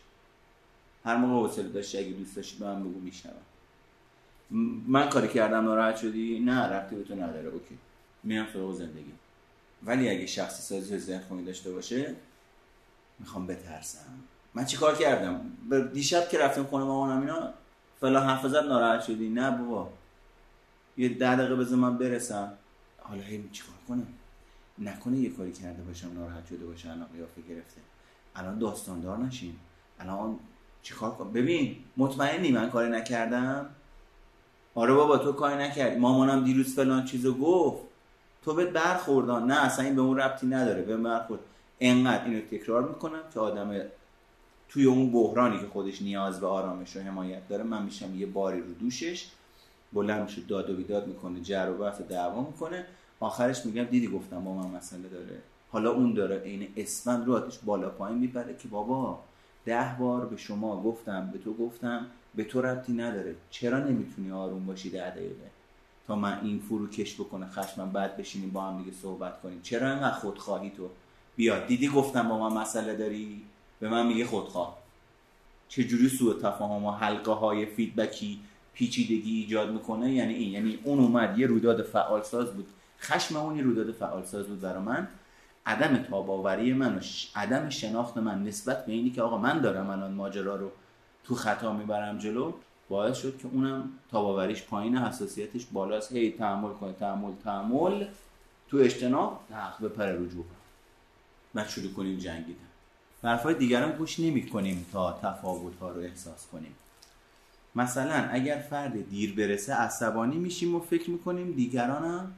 A: هر موقع حوصله داشتی اگه دوست داشتی به من بگو میشنوم. من کاری کردم ناراحت شدی؟ نه ربطی به تو نداره. اوکی. میرم سراغ زندگی. ولی اگه شخصی سازی و ذهن داشته باشه می‌خوام بترسم. من چی کار کردم؟ دیشب که رفتیم خونه مامانم اینا فلان حرف زد ناراحت شدی؟ نه بابا. یه ده دقیقه بذار من برسم. حالا هی چیکار کنم؟ نکنه یه کاری کرده باشم ناراحت شده باشه الان قیافه گرفته. الان داستاندار نشین. الان چیکار کنم ببین مطمئنی من کاری نکردم؟ آره بابا تو کاری نکردی. مامانم دیروز فلان چیزو گفت. تو بهت برخوردان نه اصلا این به اون ربطی نداره. به برخورد. انقدر اینو تکرار می‌کنم که آدم توی اون بحرانی که خودش نیاز به آرامش و حمایت داره من میشم یه باری رو دوشش بلند میشه داد و بیداد می‌کنه جر و بحث دعوا می‌کنه. آخرش میگم دیدی گفتم با من مسئله داره. حالا اون داره عین اسفند رو آتش بالا پایین می‌بره که بابا ده بار به شما گفتم به تو گفتم به تو ربطی نداره. چرا نمی‌تونی آروم باشی ده دقیقه؟ تا من این فروکش بکنه خشمم بعد بشینیم با هم دیگه صحبت کنیم. چرا اینقدر خودخواهی تو؟ بیا دیدی گفتم با من مسئله داری؟ به من میگه خودخواه. چجوری سوء تفاهم و حلقه های فیدبکی پیچیدگی ایجاد می‌کنه؟ یعنی این یعنی اون اومد یه رویداد فعالساز بود. خشم اون رویداد فعالساز بود برای من. عدم تاباوری من و عدم شناخت من نسبت به اینی که آقا من دارم الان ماجرا رو تو خطا می‌برم جلو باعث شد که اونم تاباوریش پایین حساسیتش بالاست. هی تحمل کنه تحمل تحمل. تو اجتناب حق به پر رجوع و شروع کنیم جنگیدن. حرفای دیگران گوش نمی کنیم تا تفاوت ها رو احساس کنیم. مثلا اگر فرد دیر برسه عصبانی میشیم و فکر می‌کنیم دیگران هم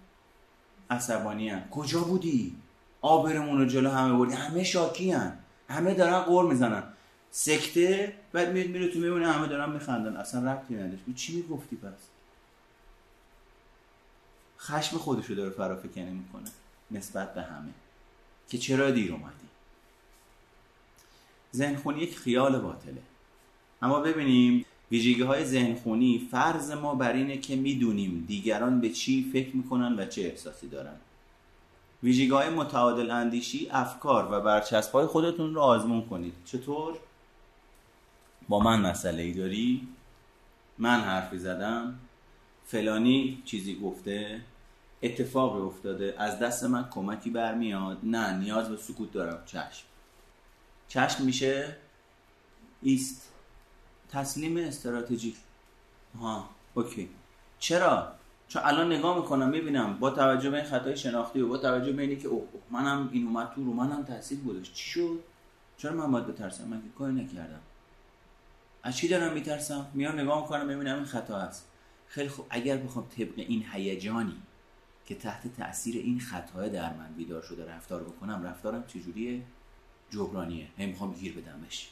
A: عصبانی هم. کجا بودی؟ آبرمون رو جلو همه بردی. همه شاکی هم. همه دارن قور می‌زنن. سکته بعد میاد میره تو می‌بینه همه دارن میخندن. اصلا ربطی نداشت. چی می‌گفتی پس؟ خشم خودشو داره فرافکنی می‌کنه نسبت به همه. که چرا دیر اومدی؟ ذهن خونی یک خیال باطله. اما ببینیم ویژگی های ذهن خونی فرض ما بر اینه که می‌دونیم دیگران به چی فکر می‌کنن و چه احساسی دارن. ویژگی های متعادل اندیشی افکار و برچسب های خودتون رو آزمون کنید. چطور؟ با من مسئله ای داری؟ من حرفی زدم. فلانی چیزی گفته. اتفاقی افتاده. از دست من کمکی برمیاد. نه نیاز به سکوت دارم. چشم. چشم میشه ایست. تسلیم استراتژیک. ها اوکی. چرا؟ چون الان نگاه می‌کنم می‌بینم با توجه به این خطای شناختی و با توجه به اینی که اوه منم این اومد تو رو منم تاثیر گذاشت. چی شد؟ چرا من باید بترسم؟ من که کاری نکردم. از چی دارم میترسم؟ میام نگاه می‌کنم ببینم این خطا هست. خیلی خوب. اگر بخوام طبق این هیجانی که تحت تاثیر این خطای در من بیدار شده رفتار بکنم رفتارم چجوریه؟ جبرانیه. هی می‌خوام گیر بدمش.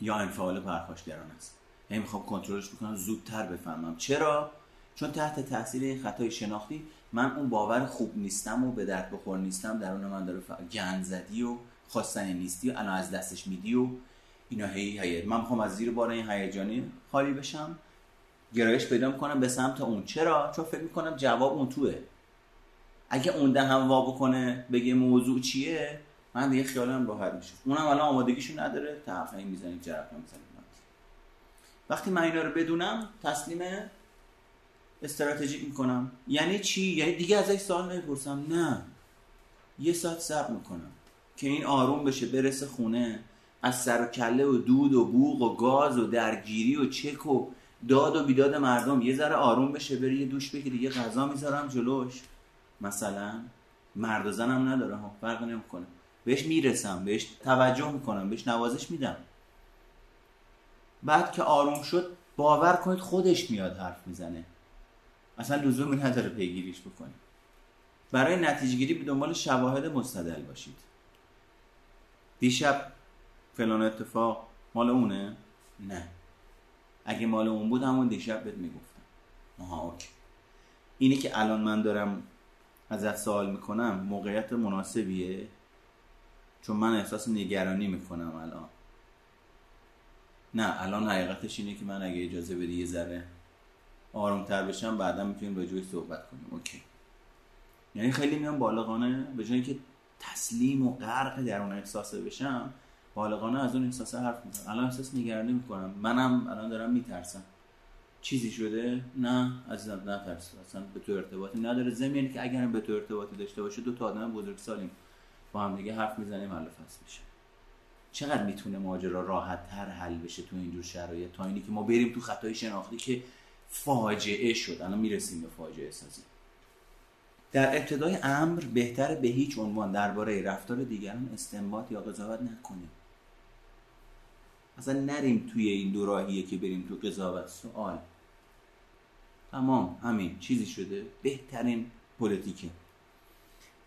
A: یا انفعال پرخاشگران است. هی می‌خوام کنترلش بکنم زودتر بفهمم. چرا؟ چون تحت تاثیر این خطای شناختی من اون باور خوب نیستم و به درد بخور نیستم. درون من داره گند زدی و خواستن نیستی و الان از دستش میدی و اینا هی هی. من می‌خوام از زیر بار این هیجانی خالی بشم. گرایش پیدا می‌کنم به سمت اون. چرا؟ چون فکر می‌کنم جواب اون توه. اگه اون دهم وا بکنه بگه موضوع چیه؟ من دیگه خیالم راحت میشه. اونم الان آمادگیشو نداره. تحقیق می‌زنه جرقه می‌زنه وقتی من رو بدونم تسلیم استراتژیک می‌کنم. یعنی چی؟ یعنی دیگه ازش سوال نمی‌پرسم. نه. یه ساعت صبر می‌کنم که این آروم بشه برسه خونه. از سر و کله و دود و بوغ و گاز و درگیری و چک و داد و بیداد مردم. یه ذره آروم بشه بری یه دوش بگیری یه غذا می‌ذارم جلوش. مثلا مرد و زنم نداره ها. فرق نمی‌کنه. بهش می‌رسم بهش توجه می‌کنم بهش نوازش میدم. بعد که آروم شد باور کنید خودش میاد حرف می‌زنه. اصلا لزومی نداره پیگیریش بکنید برای نتیجه گیری به دنبال شواهد مستدل باشید. دیشب فلان اتفاق مال اونه؟ نه. اگه مال اون بود همون دیشب بهت می‌گفتم. آها اوکی. اینی که الان من دارم ازت سوال می‌کنم موقعیت مناسبیه؟ چون من احساس نگرانی می‌کنم الان. نه الان حقیقتش اینه که من اگه اجازه بدی یه ذره آرومتر بشم بعدا می‌تونیم راجعش صحبت کنیم. اوکی. یعنی خیلی میام بالغانه. به جایی که تسلیم و غرق در اون احساسه بشم بالغانه از اون احساس حرف می‌زنم. الان احساس نگرانی می‌کنم. منم الان دارم میترسم. چیزی شده؟ نه عزیزم نه ترس اصلا به تو ارتباطی نداره. زمین که اگر به تو ارتباطی داشته باشه دو تا آدم بزرگ سالیم با هم دیگه حرف می‌زنیم حل فصل میشه. چقدر می‌تونه ماجرا راحت تر حل بشه تو اینجور شرایط؟ تا اینی که ما بریم تو خطای شناختی که فاجعه شد. الان می‌رسیم به فاجعه سازی. در ابتدای امر بهتر به هیچ عنوان درباره رفتار دیگران استنباط یا قضاوت نکنیم. اصلا نریم توی این دو راهیه که بریم تو قضاوت. سوال. تمام. همین. چیزی شده. بهترین پلیتیکه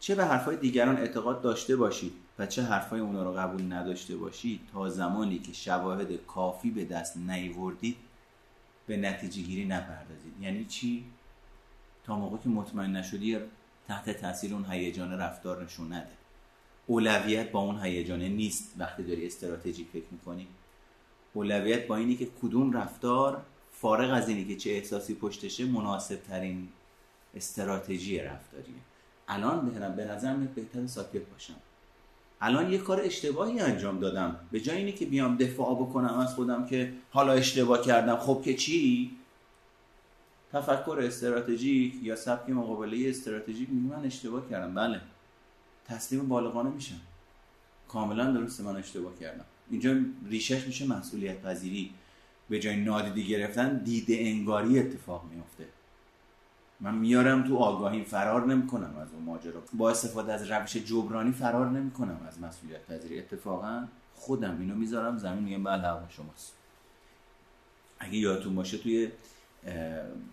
A: چه به حرفای دیگران اعتقاد داشته باشید و چه حرفای اونا رو قبول نداشته باشید تا زمانی که شواهد کافی به دست نیوردید به نتیجه گیری نپردازید. یعنی چی؟ تا موقع که مطمئن نشدی تحت تاثیر اون هیجان رفتار نشون نده. اولویت با اون هیجانه نیست وقتی داری استراتژی فکر می‌کنی. اولویت با اینی که کدوم رفتار فارغ از اینی که چه احساسی پشتشه مناسب ترین استراتژی رفتاریه. الان به نظر میاد بهتر ساکت باشم. الان یه کار اشتباهی انجام دادم. به جای اینی که بیام دفاع بکنم از خودم که حالا اشتباه کردم خب که چی؟ تفکر استراتژیک یا سبک مقابله استراتژیک میگه من اشتباه کردم. بله. تسلیم بالغانه میشم. کاملا درسته من اشتباه کردم. اینجا ریشش میشه مسئولیت پذیری به جای نادیده گرفتن دیده انگاری اتفاق میفته من میارم تو آگاهی فرار نمی‌کنم از اون ماجرا. با استفاده از روش جبرانی فرار نمی‌کنم از مسئولیت پذیری. اتفاقا خودم اینو می‌ذارم زمین میگم بله حق شماست. اگه یادتون باشه توی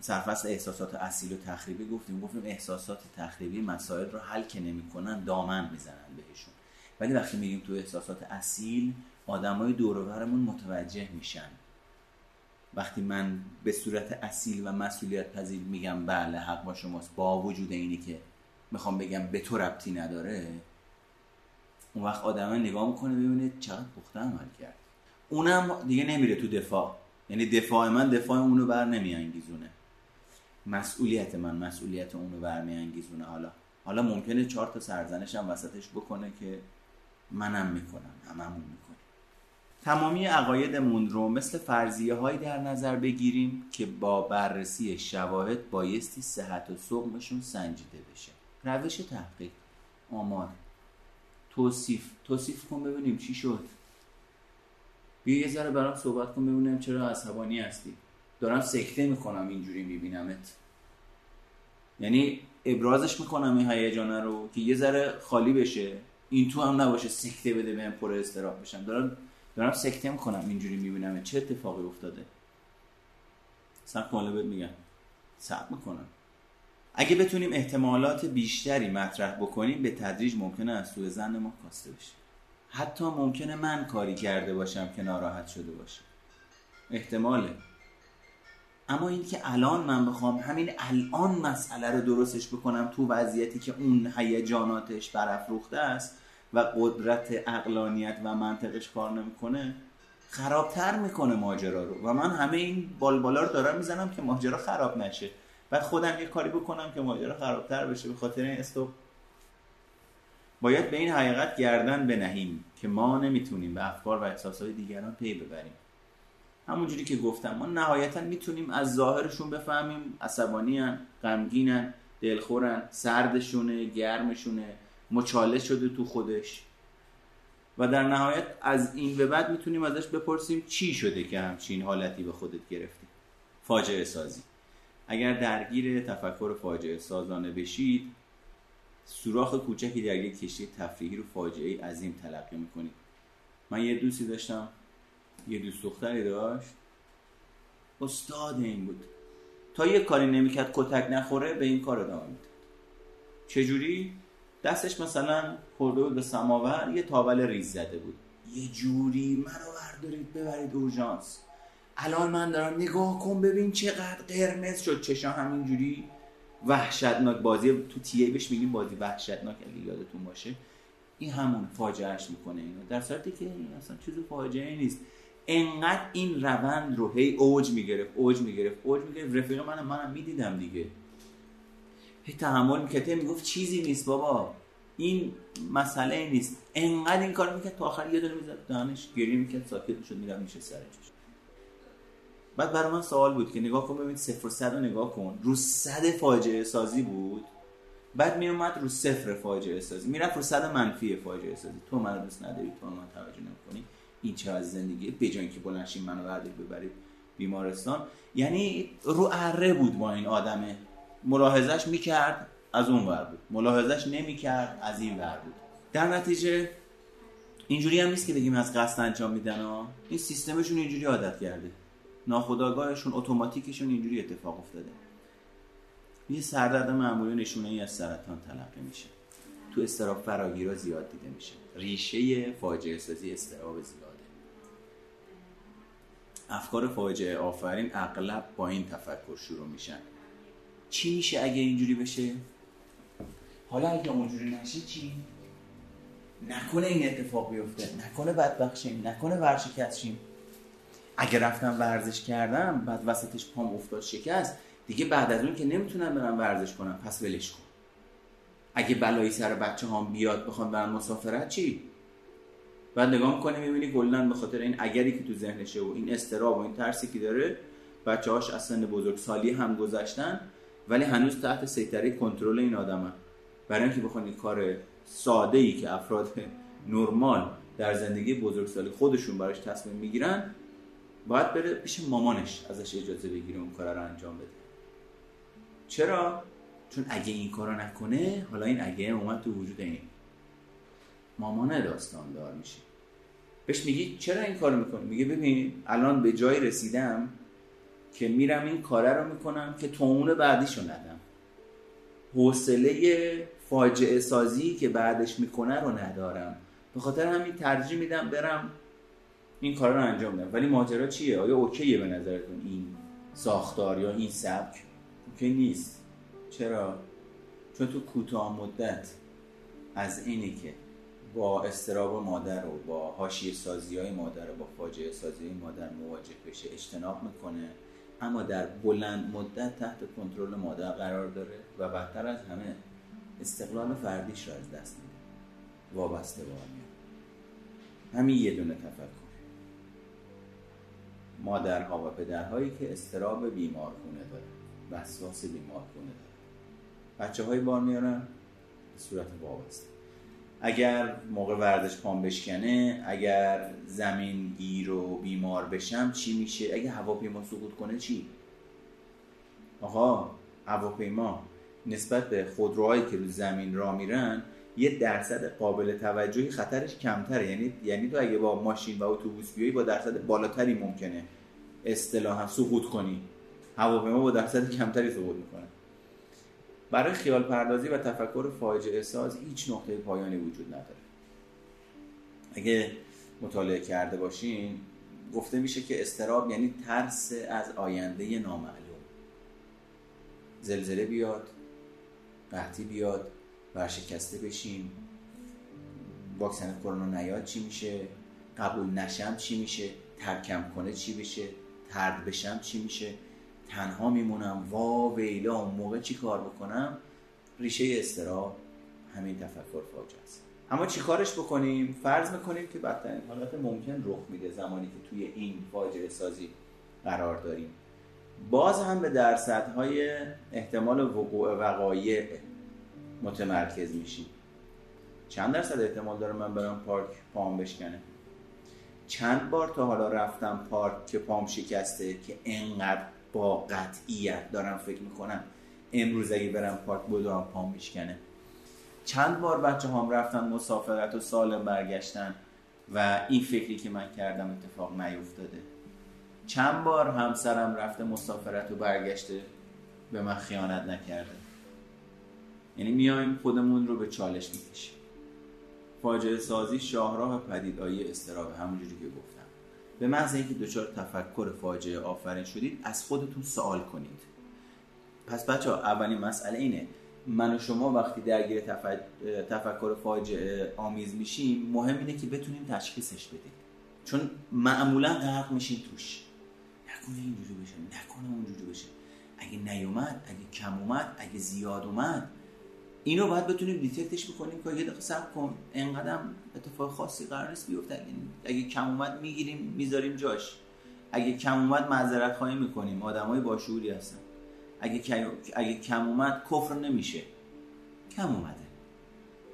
A: سرفصل احساسات اصیل و تخریبی گفتیم. گفتیم احساسات تخریبی مسائل رو حل که نمی‌کنن دامن می‌زنن بهشون. ولی وقتی میگیم تو احساسات اصیل آدمای دور متوجه میشن. وقتی من به صورت اصیل و مسئولیت پذیر میگم بله حق با شماست با وجود اینی که می‌خوام بگم به تو ربطی نداره اون وقت آدم نگاه می‌کنه ببینه چقدر پخته عمل کرد. اونم دیگه نمیره تو دفاع. یعنی دفاع من دفاع اونو بر نمیانگیزونه. مسئولیت من مسئولیت اونو بر میانگیزونه. حالا حالا ممکنه چهار تا سرزنش هم وسطش بکنه که منم می‌کنم هممون تمامی عقایدمون رو مثل فرضیه هایی در نظر بگیریم که با بررسی شواهد بایستی صحت و صغمشون سنجیده بشه. روش تحقیق. آمار. توصیف. توصیف کن ببینیم چی شد. بیا یه ذره برام صحبت کن ببینیم چرا عصبانی هستی. دارم سکته می‌کنم اینجوری میبینمت. یعنی ابرازش می‌کنم این هیجانه رو که یه ذره خالی بشه. این تو هم نباشه سکته بده بهم پر استراحت بشم. دارم دارم سکته می‌کنم اینجوری می‌بینم چه اتفاقی افتاده. سب کنه بهت میگم. سب می‌کنم. اگه بتونیم احتمالات بیشتری مطرح بکنیم به تدریج ممکنه از سوء زن ما کاسته بشه. حتی ممکنه من کاری کرده باشم که ناراحت شده باشه. احتماله. اما این که الان من بخوام همین الان مسئله رو درستش بکنم تو وضعیتی که اون هیجاناتش برافروخته است و قدرت اقلانیت و منطقش کار نمی‌کنه خرابتر می‌کنه ماجرا رو. و من همه این بالبالا رو دارم می‌زنم که ماجرا خراب نشه. بعد خودم یه کاری بکنم که ماجرا خرابتر بشه به خاطر این استوب. باید به این حقیقت گردن بنهیم که ما نمی‌تونیم به افکار و احساسات دیگران پی ببریم. همونجوری که گفتم ما نهایتا می‌تونیم از ظاهرشون بفهمیم عصبانیان غمگینن دلخورن سردشونه گرمشونه. مچاله شده تو خودش. و در نهایت از این به بعد می‌تونیم ازش بپرسیم چی شده که همچین حالتی به خودت گرفتی؟ فاجعه سازی. اگر درگیر تفکر فاجعه سازانه بشید سوراخ کوچکی در یک کشتی تفریحی رو فاجعه عظیم تلقی می‌کنید. من یه دوستی داشتم یه دوست دختری داشت. استاد این بود. تا یه کاری نمی‌کرد کتک نخوره به این کار ادامه می‌داد. چجوری؟ دستش مثلا خورده بود به سماور یه تاول ریز زده بود. یه جوری منو بردارید ببرید اورژانس. الان من دارم نگاه کن ببین چقدر قرمز شد. چشا همینجوری وحشتناک بازی. تو تیه بهش میگیم بازی وحشتناک اگه یادتون باشه. این همون فاجعهش می‌کنه اینو. در صورتی که این اصلا چیز فاجعه نیست. انقدر این روند رو هی اوج می‌گرفت اوج می‌گرفت اوج می‌گرفت. رفیق منم منم می‌دیدم دیگه. هی تحمل می‌کرد. می‌گفت چیزی نیست بابا. این مسئله نیست. انقدر این کار می‌کرد تا آخر یه دونه می‌زد. دانش گریه می‌کرد. ساکت می‌شد میرم میشه سرش بعد برای من سوال بود که نگاه کن ببین صفر و صد رو نگاه کن. رو صد فاجعه سازی بود. بعد میومد رو صفر فاجعه سازی. می‌رفت رو صد منفی فاجعه سازی. تو من دوست نداری تو من توجه نمی‌کنی. این چه از زندگی بجای که بلنشین منو بردید ببرید بیمارستان. یعنی رو اره بود با این آدمه ملاحظش می‌کرد از اون ور بود. ملاحظش نمی‌کرد از این ور بود. در نتیجه اینجوری هم نیست که بگیم از قصد انجام میدن ها. این سیستمشون اینجوری عادت کرده. ناخداگاهشون اتوماتیکشون اینجوری اتفاق افتاده. یه سردرد معمولی نشونه ای از سرطان تلقی میشه. تو استراب فراگیرا زیاد دیده میشه. ریشه فاجعه سازی استراب زیاده. افکار فاجعه آفرین اغلب با این تفکر شروع میشن. چی میشه اگه اینجوری بشه؟ حالا اگه اونجوری نشه چی؟ نکنه این اتفاق بیفته نکنه بدبخت نکنه ورشکست شیم اگه رفتم ورزش کردم بعد وسطش پام افتاد شکست دیگه بعد از اون که نمی‌تونم برم ورزش کنم پس ولش کن. اگه بلایی سر بچه هم بیاد بخوام برم مسافرت چی؟ بعد نگاه می‌کنی می‌بینی گلن به خاطر این اگری که تو ذهنشه و این استراب و این ترسی که داره بچه هاش از سن بزرگ سالی هم گذشتن ولی هنوز تحت سیطره کنترل این آدمن برای اینکه بخوان این کار ساده ای که افراد نرمال در زندگی بزرگسالی خودشون براش تصمیم می‌گیرن باید بره پیش مامانش ازش اجازه بگیره اون کار رو انجام بده. چرا؟ چون اگه این کارو نکنه حالا این اگه اومد تو وجود این مامان داستان دار میشه. بهش میگی چرا این کارو می‌کنی؟ میگه ببین الان به جای رسیدم که میرم این کاره رو می‌کنم که تومون بعدیشو ندم. حوصله فاجعه سازی که بعدش می‌کنه رو ندارم. به خاطر همین ترجیح میدم برم این کار رو انجام بدم. ولی ماجرا چیه؟ آیا اوکیه به نظرتون این ساختار یا این سبک؟ اوکی نیست. چرا؟ چون تو کوتاه مدت از اینی که با استراب مادر و با حاشیه سازی های مادر و با فاجعه سازی های مادر مواجه بشه اجتناب می‌کنه. اما در بلند مدت تحت کنترل مادر قرار داره و بدتر از همه استقلال فردیش را از دست میده. وابسته به همین یه دونه تفکر. مادرها و پدرهایی که استراب بیمار کنه داره وسواس بیمار کنه داره بچه های بار میارن به صورت وابسته. اگر موقع ورزش پام بشکنه اگر زمین گیر و بیمار بشم چی میشه؟ اگه هواپیما سقوط کنه چی؟ آقا هواپیما نسبت به خودروهایی که رو زمین را میرن یه درصد قابل توجهی خطرش کمتره. یعنی یعنی تو اگه با ماشین و اتوبوس بیای با درصد بالاتری ممکنه. اصطلاحا سقوط کنی. هواپیما با درصد کمتری سقوط می‌کنه. برای خیال پردازی و تفکر فاجعه ساز هیچ نقطه پایانی وجود نداره. اگه مطالعه کرده باشین گفته میشه که استراب یعنی ترس از آینده نامعلوم. زلزله بیاد قحطی بیاد ورشکسته بشیم واکسن کرونا نیاد چی میشه قبول نشم چی میشه ترکم کنه چی بشه ترد بشم چی میشه. تنها میمونم. وا ویلا اون موقع چی کار بکنم؟ ریشه استرا همین تفکر فاجعه است. اما چی کارش بکنیم؟ فرض می‌کنیم که بدترین حالت ممکن رخ میده زمانی که توی این فاجعه سازی قرار داریم. باز هم به درصدهای احتمال وقوع وقایع متمرکز میشیم. چند درصد احتمال داره من برم پارک پام بشکنه؟ چند بار تا حالا رفتم پارک که پام شکسته که انقدر با قطعیت دارم فکر می‌کنم. امروز اگه برم پارک بدوام پام میشکنه. چند بار بچه هم رفتن مسافرت و سالم برگشتن و این فکری که من کردم اتفاق نیفتاده. چند بار همسرم رفته مسافرت و برگشته به من خیانت نکرده. یعنی میایم خودمون رو به چالش می‌کشیم. فاجعه سازی شاهراه پدیدایی استرابه همونجوری که گفتم. به محض اینکه دچار تفکر فاجعه آفرین شدید از خودتون سوال کنید. پس بچه ها اولین مسئله اینه. من و شما وقتی درگیر تفکر فاجعه آمیز میشیم مهم اینه که بتونیم تشخیصش بدیم. چون معمولا غرق میشیم توش. نکنه اینجوری بشه نکنه اونجوری بشه. اگه نیومد اگه کم اومد اگه زیاد اومد اینو باید بتونیم دیتکتش بکنیم که یه دقیقه صبر کن. انقدرم اتفاق خاصی قرار نیست بیفته. اگه, اگه کم اومد می‌گیریم می‌ذاریم جاش. اگه کم اومد معذرت خواهی می‌کنیم. آدمای باشعوری هستن. اگه اگه کم اومد کفر نمیشه. کم اومده.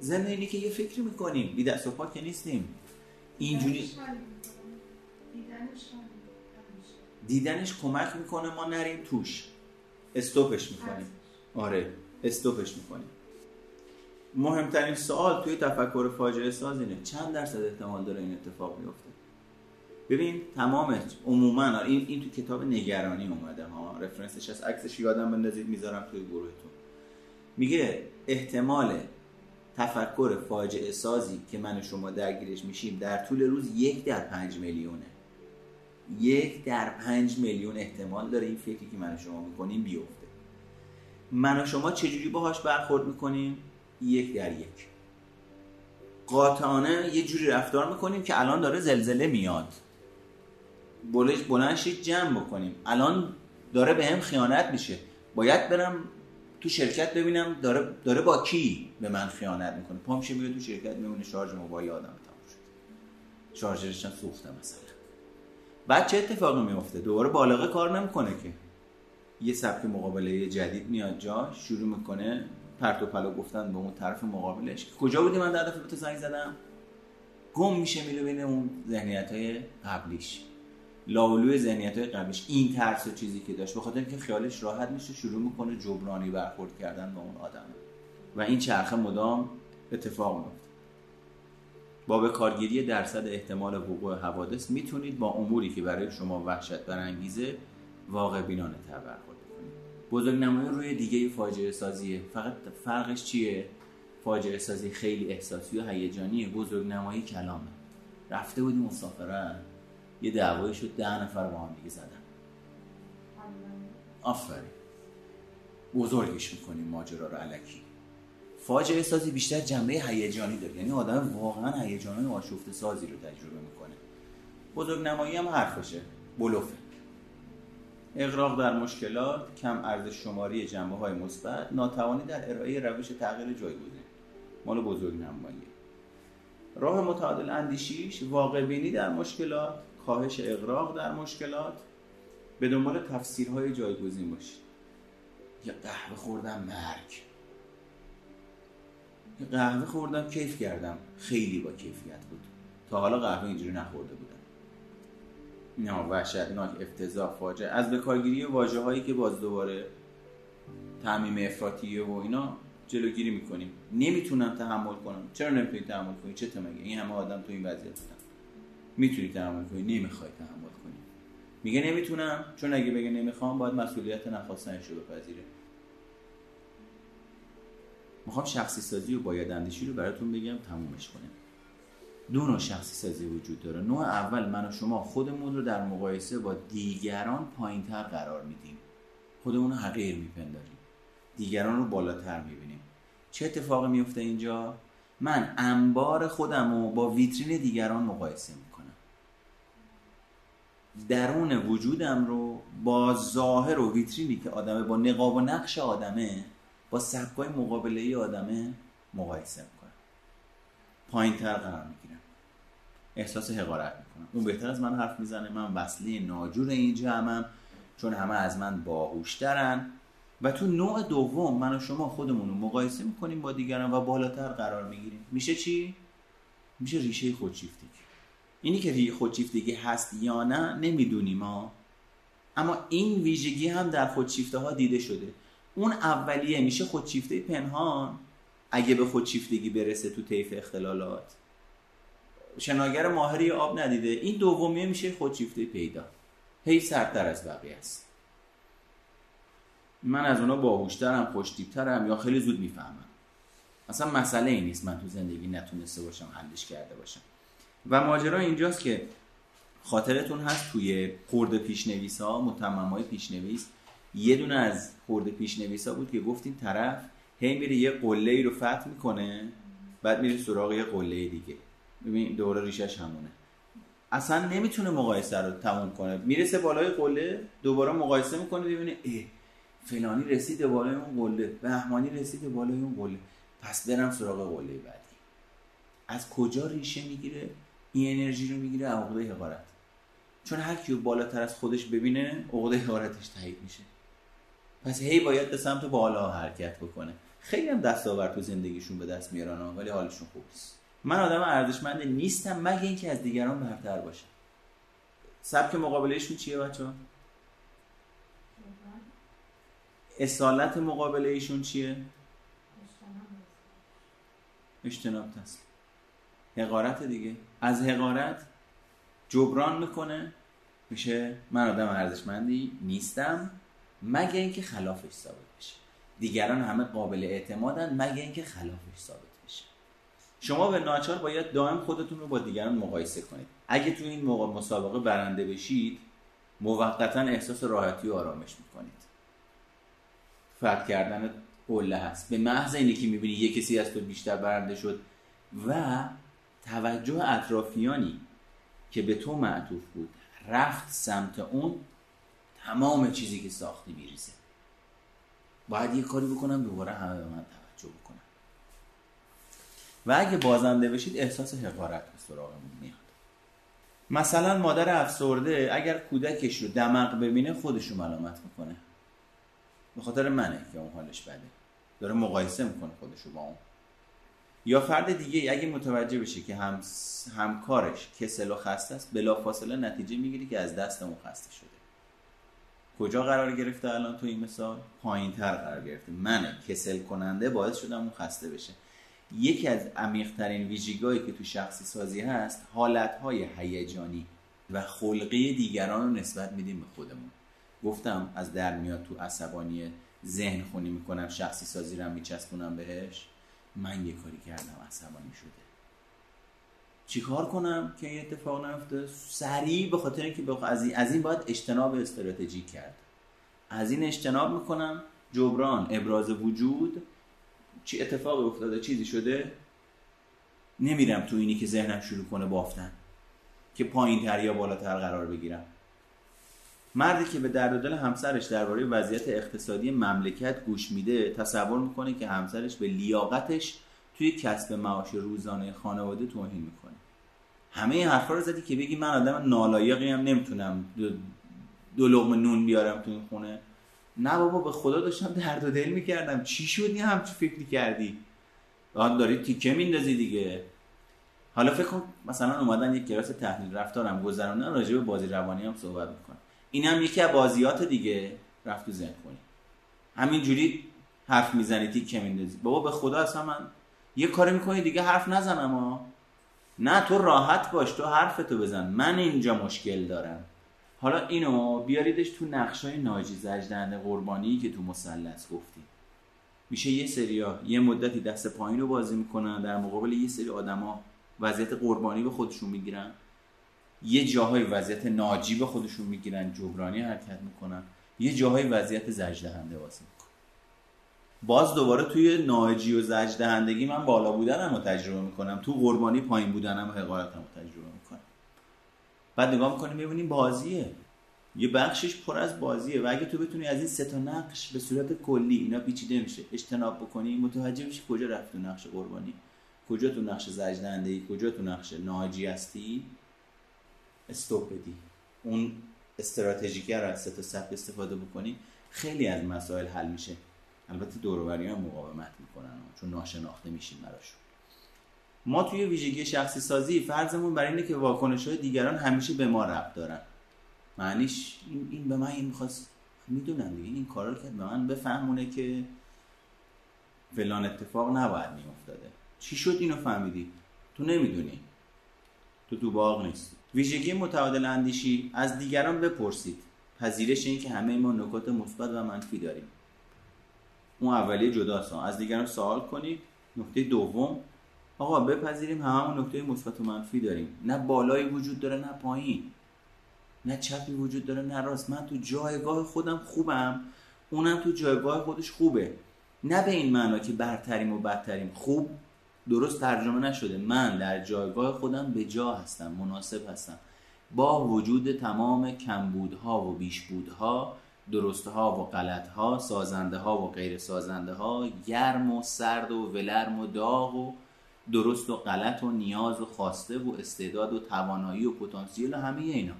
A: ضمن اینی که یه فکری می‌کنیم. بی دست و پا که نیستیم. اینجوری دیدنش کمک می‌کنه ما نریم توش. استوپش می‌کنیم. آره. استوپش می‌کنیم. مهمترین سوال توی تفکر فاجعه ساز اینه. چند درصد احتمال داره این اتفاق بیفته؟ ببین تمام عموما این این تو کتاب نگرانی اومده ها. رفرنسش از عکسش یادم بندازید می‌ذارم توی گروهتون. میگه احتمال تفکر فاجعه سازی که من و شما درگیرش میشیم در طول روز یک در پنج میلیونه. یک در پنج میلیون احتمال داره این فکری که من و شما می‌کنیم بیفته. من و شما چجوری باهاش برخورد می‌کنیم؟ یک در یک. قاطعانه یه جوری رفتار می‌کنیم که الان داره زلزله میاد. بلش بلند جمع بکنیم. الان داره به هم خیانت میشه. باید برم تو شرکت ببینم داره, داره با کی به من خیانت می‌کنه. پا میشه میگه تو شرکت میمونه شارژ موبایل آدم تموم شد. شارژرش هم سوخته مثلا. بعد چه اتفاقی میفته دوباره بالغه کار نمی‌کنه که. یه سبک مقابله جدید میاد جا شروع می‌کنه پرت و پلا گفتن به اون طرف مقابلش. کجا بودی من در دفعه به تو زنگ زدم؟ گم میشه میره بین اون ذهنیت های قبلیش. لاولوی ذهنیت های قبلش این ترس و چیزی که داشت. به خاطر اینکه خیالش راحت میشه شروع می‌کنه جبرانی برخورد کردن با اون آدم. و این چرخه مدام اتفاق میفته با به کارگیری درصد احتمال وقوع حوادث می‌تونید با اموری که برای شما وحشت برانگیزه واقع بینانه کنید. بزرگ نمایی روی دیگه فاجعه سازیه. فقط فرقش چیه؟ فاجعه سازی خیلی احساسی و هیجانیه. بزرگ نمایی کلامه رفته بودیم مسافرت یه دعوایی شد ده نفر با هم دیگه زدن. آفرین. بزرگش می‌کنیم ماجرا رو علکی. فاجعه سازی بیشتر جنبه هیجانی داره. یعنی آدم واقعا هیجانی آشفته سازی رو تجربه می‌کنه. بزرگ نمایی هم حرفشه. بلوفه اغراق در مشکلات کم ارزش شماری جنبه های مثبت ناتوانی در ارائه روش تغییر جایگزین مال بزرگ نمایی راه متعادل اندیشیش واقع بینی در مشکلات کاهش اغراق در مشکلات. به دنبال تفسیرهای جایگزین باشید یه قهوه خوردم مرگ. قهوه خوردم کیف کردم. خیلی با کیفیت بود. تا حالا قهوه اینجوری نخورده بودم نه وحشتناک افتضاح فاجعه. از به کارگیری واژه هایی که باز دوباره تعمیم افراطیه و اینا جلوگیری می‌کنیم. نمی‌تونم تحمل کنم. چرا نمی‌تونی تحمل کنی؟ چه مگه این همه آدم تو این وضعیت بودن. می‌تونی تحمل کنی؟ نمی‌خوای تحمل کنی. میگه نمی‌تونم. چون اگه بگه نمی‌خوام باید مسئولیت نخواستنش رو بپذیره. می‌خوام شخصی سازی و باید اندیشی رو براتون بگم تمومش کنیم دو نوع شخصی سازی وجود داره. نوع اول من و شما خودمون رو در مقایسه با دیگران پایینتر قرار میدیم. خودمون رو حقیر میپنداریم. دیگران رو بالاتر می‌بینیم. چه اتفاقی میفته اینجا؟ من انبار خودم رو با ویترین دیگران مقایسه می‌کنم. درون وجودم رو با ظاهر و ویترینی که آدمه با نقاب و نقش آدمه با سبکای مقابله ای آدمه مقایسه می‌کنم. پایین تر قرار می‌گیرم. احساس حقارت می‌کنم. اون بهتر از من حرف می‌زنه. من وصله ناجور این جمعم چون همه از من باهوشترن. و تو نوع دوم من و شما خودمون رو مقایسه می‌کنیم با دیگران و بالاتر قرار می‌گیریم. میشه چی؟ میشه ریشه خودشیفتگی. اینی که ریشه خودشیفتگی هست یا نه نمی‌دونیم ما اما این ویژگی هم در خودشیفته ها دیده شده. اون اولیه میشه خودشیفته پنهان. اگه به خودشیفتگی برسه تو طیف اختلالات. شناگر ماهری آب ندیده. این دومیه میشه خودشیفته پیدا. هی سرتر از بقیه است. من از اونا باهوشترم خوشتیبترم یا خیلی زود می‌فهمم. اصلا مسئله ای نیست من تو زندگی نتونسته باشم حلش کرده باشم. و ماجرا اینجاست که خاطرتون هست توی خورده پیشنویس ها متمم های پیشنویس. یه دونه از خورده پیشنویس ها بود که گفتیم طرف هی میره یه قله ای رو فتح می‌کنه بعد میره سراغ یه قله دیگه. ببین دوره ریشش همونه. اصلا نمی‌تونه مقایسه رو تموم کنه. می‌رسه بالای قله دوباره مقایسه می‌کنه ببینه اه فلانی رسید بالای اون قله بهمانی رسید بالای اون قله. پس برم سراغ قله بعدی. از کجا ریشه می‌گیره؟ این انرژی رو می‌گیره عقده حقارت. چون هر کیو بالاتر از خودش ببینه عقده حقارتش تایید میشه. پس هی باید به سمت بالا حرکت بکنه. خیلی هم دستاورد تو زندگیشون به دست میارن ولی حالشون خوب نیست. من آدم ارزشمند نیستم مگه اینکه از دیگران برتر باشم سبک مقابلهشون چیه بچه؟ اصالت مقابله ایشون چیه؟ اجتناب تست حقارت دیگه. از حقارت جبران می‌کنه. میشه من آدم ارزشمندی نیستم. مگه اینکه خلافش ثابت بشه. دیگران همه قابل اعتمادن. مگه اینکه خلافش ثابت شما به ناچار باید دائم خودتون رو با دیگران مقایسه کنید. اگه تو این موقع مسابقه برنده بشید موقتا احساس راحتی و آرامش می‌کنید. فرد کردن قله هست. به محض اینی که می‌بینی یه کسی از تو بیشتر برنده شد و توجه اطرافیانی که به تو معطوف بود رفت سمت اون تمام چیزی که ساختی میریزه. باید یه کاری بکنم دوباره همه به من و اگه بازنده بشید احساس حقارت به سراغمون میاد. مثلا مادر افسرده اگر کودکش رو دمق ببینه خودش رو ملامت می‌کنه. به خاطر منه که اون حالش بده. داره مقایسه می‌کنه خودش رو با اون. یا فرد دیگه اگه متوجه بشه که هم همکارش کسل و خسته است بلافاصله نتیجه می‌گیری که از دستمون خسته شده. کجا قرار گرفته الان تو این مثال؟ پایین تر قرار گرفته. من کسل کننده باعث شدم اون خسته بشه. یکی از عمیقترین ویژگاهی که تو شخصی سازی هست حالتهای هیجانی و خلقی دیگران رو نسبت میدیم به خودمون. گفتم از در میاد تو عصبانی ذهن خونی می‌کنم شخصی سازی رو میچسبونم بهش. من یه کاری کردم عصبانی شده. چیکار کنم که این اتفاق نیفته؟ سریع به خاطر اینکه از این از این باید اجتناب استراتژیک کرد. از این اجتناب می‌کنم جبران ابراز وجود چی اتفاقی افتاده چیزی شده؟ نمیرم تو اینی که ذهنم شروع کنه بافتن که پایین تر یا بالاتر قرار بگیرم. مردی که به درد دل همسرش درباره وضعیت اقتصادی مملکت گوش میده تصور می‌کنه که همسرش به لیاقتش توی کسب معاش روزانه خانواده توهین می‌کنه. همه این حرفا رو زدی که بگی من آدم نالایقی هم نمی‌تونم دو, دو لغم نون بیارم تو این خونه. نه بابا به خدا داشتم درد و دل می‌کردم. چی شد یه همچی فکری کردی؟ داری تیکه میندازی دیگه. حالا فکر کن مثلا اومدن یک کلاس تحلیل رفتارم گذروندن راجع به بازی روانی هم صحبت می‌کنن. این هم یکی از بازیات دیگه. رفت تو ذهن کنی همینجوری حرف می‌زنی تیکه میندازی. بابا به خدا اصلا من یه کاری می‌کنی دیگه حرف نزنم ها نه تو راحت باش تو حرفتو بزن. من اینجا مشکل دارم. حالا اینو بیاریدش تو نقشای ناجی زجدنده قربانی که تو مثلث گفتی. میشه یه سریا یه مدتی دست پایین رو بازی می‌کنن در مقابل یه سری آدما وضعیت قربانی به خودشون می‌گیرن. یه جاهای وضعیت ناجی به خودشون می‌گیرن جبرانی حرکت می‌کنن. یه جاهای وضعیت زجدهنده بازی می‌کنن. باز دوباره توی ناجی و زجدهندگی من بالا بودنم رو تجربه می‌کنم. تو قربانی پایین بودنم و حقارتم رو تجربه می‌کنم. بعد نگاه می‌کنیم می‌بینیم بازیه. یه بخشش پر از بازیه و اگه تو بتونی از این سه تا نقش به صورت کلی اینا پیچیده میشه اجتناب بکنی متوجه میشی کجا رفت تو نقش قربانی کجا تو نقش زجدنده ای کجا تو نقش ناجی هستی استوب بدی. اون استراتژیک رو از تا سطح استفاده بکنی خیلی از مسائل حل میشه. البته دوروبری هم مقاومت می‌کنن چون ناشناخته میشیم براشون ما توی ویژگی شخصی سازی فرضمون بر اینه که واکنش های دیگران همیشه به ما ربط دارن. معنیش این, این به من این می‌خواست می‌دونم دیگه. این کارا کرد به من بفهمونه که فلان اتفاق نباید میافتاده. چی شد اینو فهمیدی؟ تو نمی‌دونی. تو تو باغ نیست ویژگی متعادل اندیشی از دیگران بپرسید. پذیرش این که همه ما نکات مثبت و منفی داریم. اون اولیه جداست. از دیگران سوال کنید. نکته دوم آقا بپذیریم هممون نکته مثبت و منفی داریم. نه بالایی وجود داره نه پایین. نه چپی وجود داره نه راست. من تو جایگاه خودم خوبم اونم تو جایگاه خودش خوبه. نه به این معنا که برتریم و بدتریم. خوب درست ترجمه نشده. من در جایگاه خودم به جا هستم مناسب هستم. با وجود تمام کمبودها و بیشبودها درستها و غلطها سازنده ها و غیر سازنده ها گرم و سرد و ولرم و داغ و درست و غلط و نیاز و خواسته و استعداد و توانایی و پتانسیل و همه اینا.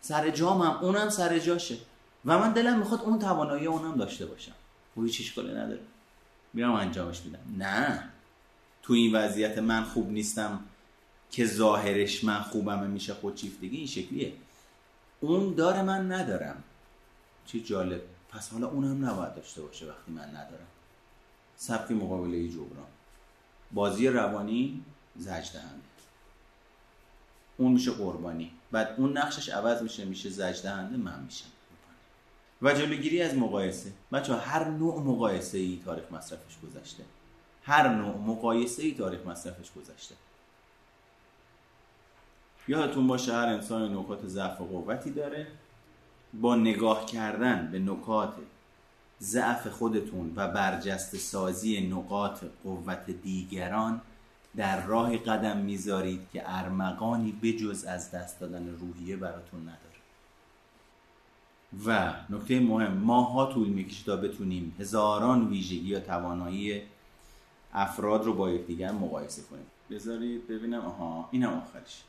A: سر جامم اونم سر جاشه. و من دلم می‌خواد اون توانایی اونم داشته باشم. و هیچ اشکالی نداره. میرم انجامش میدم. نه. تو این وضعیت من خوب نیستم که ظاهرش من خوبم میشه خودشیفتگی این شکلیه. اون داره من ندارم. چه جالب. پس حالا اونم نباید داشته باشه وقتی من ندارم. سبک مقابله جبران. بازی روانی زج دهنده. اون میشه قربانی. بعد اون نقشش عوض میشه میشه زج دهنده من میشم و جلوگیری از مقایسه. بچه هر نوع مقایسه ای تاریخ مصرفش گذشته. هر نوع مقایسه ای تاریخ مصرفش گذشته. یادتون باشه هر انسان نکات ضعف و قوتی داره. با نگاه کردن به نکات ضعف خودتون و برجست سازی نقاط قوت دیگران در راه قدم می‌ذارید که ارمغانی بجز از دست دادن روحیه براتون نداره. و نکته مهم ماها طول می‌کشه تا بتونیم هزاران ویژگی یا توانایی افراد رو با یکدیگر مقایسه کنیم. بذارید ببینم. آها اینم آخرش.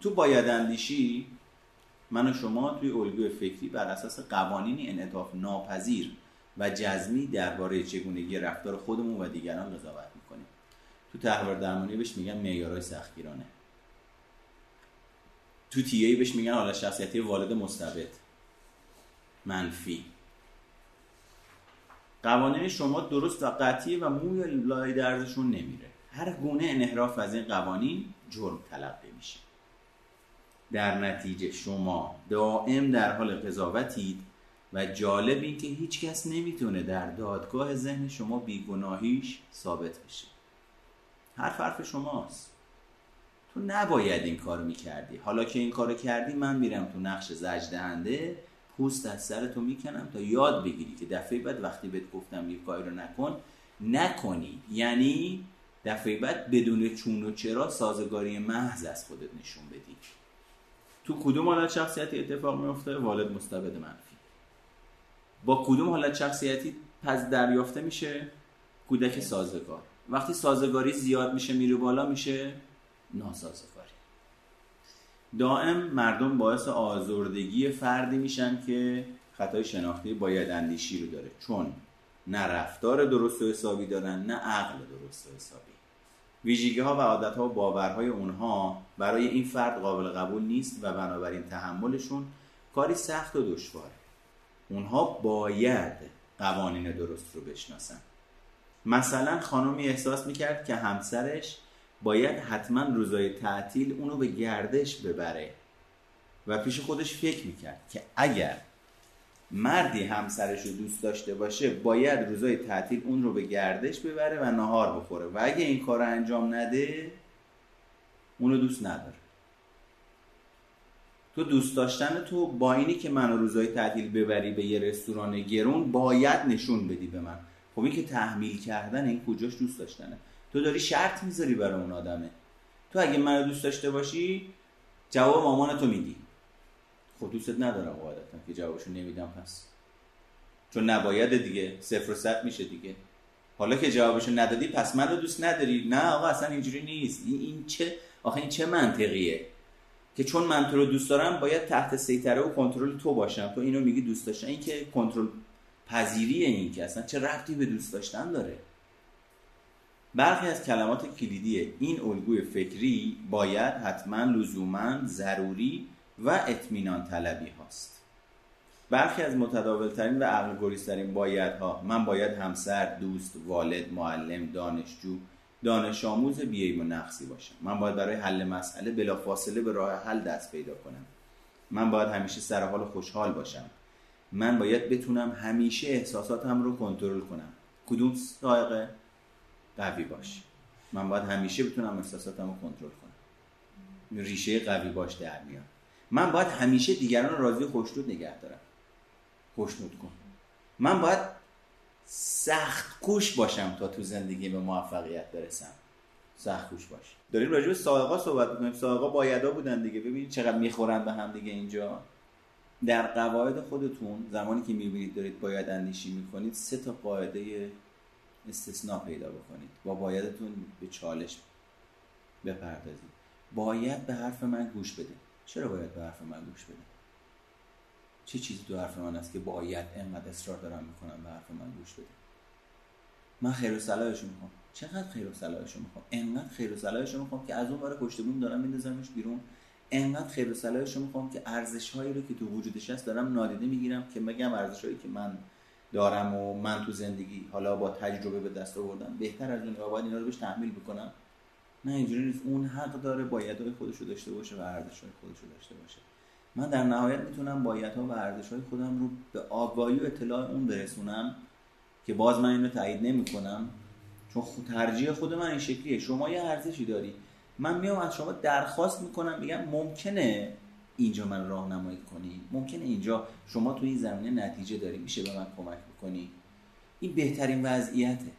A: تو باید اندیشی من و شما توی الگوی فکری بر اساس قوانینی انعطاف ناپذیر و جزمی درباره چگونگی رفتار خودمون و دیگران قضاوت می‌کنیم. تو تحول درمانی بهش میگن معیارهای سختگیرانه. تو تی بهش میگن حالا شخصیتی والد مستبد. منفی. قوانین شما درست و قطعی و موی لای درزشون نمیره. هر گونه انحراف از این قوانین جرم تلقی میشه. در نتیجه شما دائم در حال قضاوتید و جالب این که هیچ کس نمی‌تونه در دادگاه ذهن شما بیگناهیش ثابت بشه. حرف حرف شماست. تو نباید این کار می‌کردی. حالا که این کار کردی من میرم تو نقش زجدهنده پوست از سر تو می‌کنم تا یاد بگیری که دفعه بعد وقتی بهت گفتم یه کاری رو نکن نکنی. یعنی دفعه بعد بدون چون و چرا سازگاری محض از خودت نشون بدی. تو کدوم حالت شخصیتی اتفاق میفته والد مستبد منفی. با کدوم حالت شخصیتی پس دریافته میشه؟ کودک سازگار. وقتی سازگاری زیاد میشه میره بالا میشه ناسازگاری. دائم مردم باعث آزردگی فردی میشن که خطای شناختی باید اندیشی رو داره. چون نه رفتار درست و حسابی دارن نه عقل درست و حسابی. ویژگی ها و عادت ها و باورهای اونها برای این فرد قابل قبول نیست و بنابراین تحملشون کاری سخت و دشواره. اونها باید قوانین درست رو بشناسن. مثلا خانمی احساس می‌کرد که همسرش باید حتما روزای تعطیل اونو به گردش ببره. و پیش خودش فکر می‌کرد که اگر مردی همسرش رو دوست داشته باشه باید روزای تعطیل اون رو به گردش ببره و نهار بخوره. و اگه این کار انجام نده اونو دوست نداره. تو دوست داشتن تو با اینی که منو روزای تعطیل ببری به یه رستوران گرون باید نشون بدی به من. خب این که تحمیل کردن این کجاش دوست داشتنه؟ تو داری شرط می‌ذاری برای اون آدمه. تو اگه منو دوست داشته باشی جواب مامان تو میدی. خب دوستت ندارم قاعدتا که جوابشو نمیدم پس. چون نباید دیگه صفر و صد میشه دیگه. حالا که جوابشو ندادی پس منو دوست نداری. نه آقا اصلا اینجوری نیست. این, این چه آخه این چه منطقیه؟ که چون من تو رو دوست دارم باید تحت سیطره و کنترل تو باشم. تو اینو میگی دوست داشتن. این که کنترل پذیری این که اصلا چه رفتی به دوست داشتن داره؟ برخی از کلمات کلیدی این الگوی فکری باید حتما لزوما ضروری و اطمینان طلبی هاست. برخی از متداولترین و عقل گریزترین بایدها من باید همسر دوست والد معلم دانشجو دانش آموز بیایم و نقصی باشم من باید برای حل مسئله بلافاصله به راه حل دست پیدا کنم. من باید همیشه سر حال خوشحال باشم. من باید بتونم همیشه احساساتم رو کنترل کنم. کدوم سایقه قوی باش؟ من باید همیشه بتونم احساساتم رو کنترل کنم. ریشه قوی باش در میاد. من باید همیشه دیگران راضی و خوشنود نگه دارم. خوشنود کن. من باید سخت کوش باشم تا تو زندگی به موفقیت برسم. سخت کوش باش. داریم راجع به سائقا صحبت می‌کنیم. سائقا بایدا بودن دیگه. ببینید چقدر می‌خورن به هم دیگه اینجا. در قواعد خودتون زمانی که می‌بینید دارید باید اندیشی می‌کنید سه تا قاعده استثناء پیدا بکنید. با بایدتون به چالش بپردازید. باید به حرف من گوش بده چرا باید به حرف من گوش بده چه چیزی تو حرف من است که باید انقدر اصرار دارم می‌کنم به حرف من گوش بده؟ من خیر و صلاحشو می‌خوام. چقدر خیر و صلاحشو می‌خوام؟ انقدر خیر و صلاحشو می‌خوام که از اون برای پشت بوم دارم میندازمش بیرون. انقدر خیر و صلاحشو می‌خوام که ارزش هایی رو که تو وجودش هست دارم نادیده می‌گیرم که بگم ارزش هایی که من دارم و من تو زندگی حالا با تجربه به دست آوردم. بهتر از اون باید اینا رو بهش تحمیل بکنم. نه اینجوری نیست. اون حق داره بایدهای خودش رو داشته باشه و ارزشهای خودش رو داشته باشه. من در نهایت می‌تونم بایدها و ارزشهای خودم رو به آگاهی و اطلاع اون برسونم که باز من اینو تایید نمی‌کنم. چون ترجیح خود من این شکلیه. شما یه ارزشی داری. من میام از شما درخواست می‌کنم میگم ممکنه اینجا من راهنمایی کنی. ممکنه اینجا شما تو این زمینه نتیجه داری. میشه به من کمک بکنی. این بهترین وضعیته.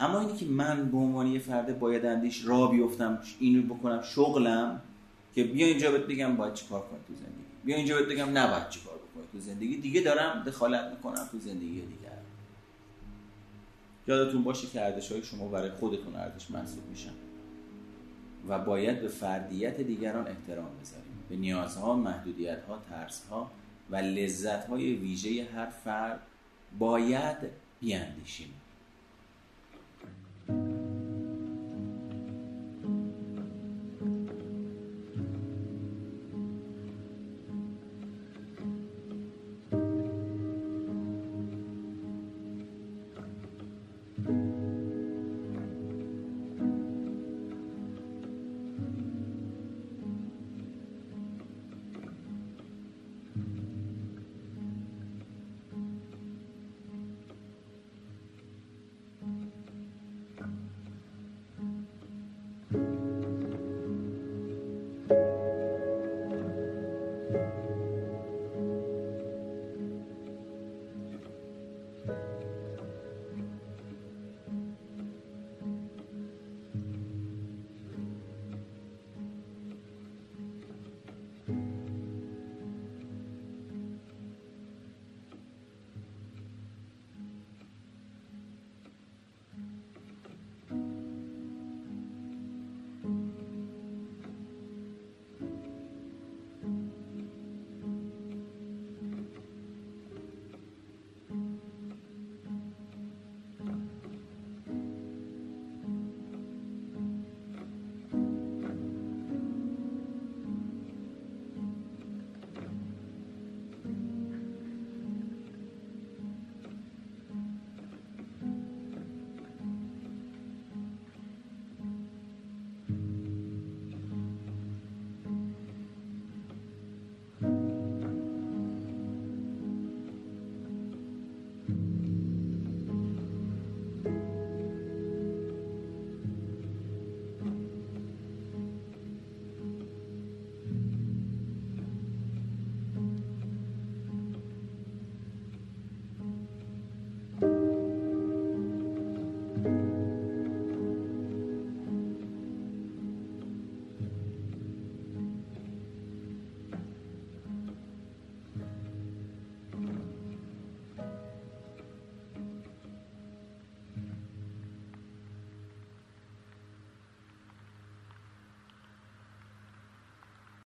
A: اما اینی که من به عنوان یه فرد باید اندیش را بیفتم اینو بکنم شغلم که بیا اینجا بهت بگم باید چیکار کنی تو زندگی. بیا اینجا بهت بگم نباید چیکار بکنی تو زندگی. دیگه دارم دخالت می‌کنم تو زندگی دیگر. یادتون باشه که ارزش های شما برای خودتون ارزش محسوب میشن. و باید به فردیت دیگران احترام بذاریم. به نیازها، محدودیتها، ترسها و لذتهای ویژه هر فرد باید بیاندیشیم.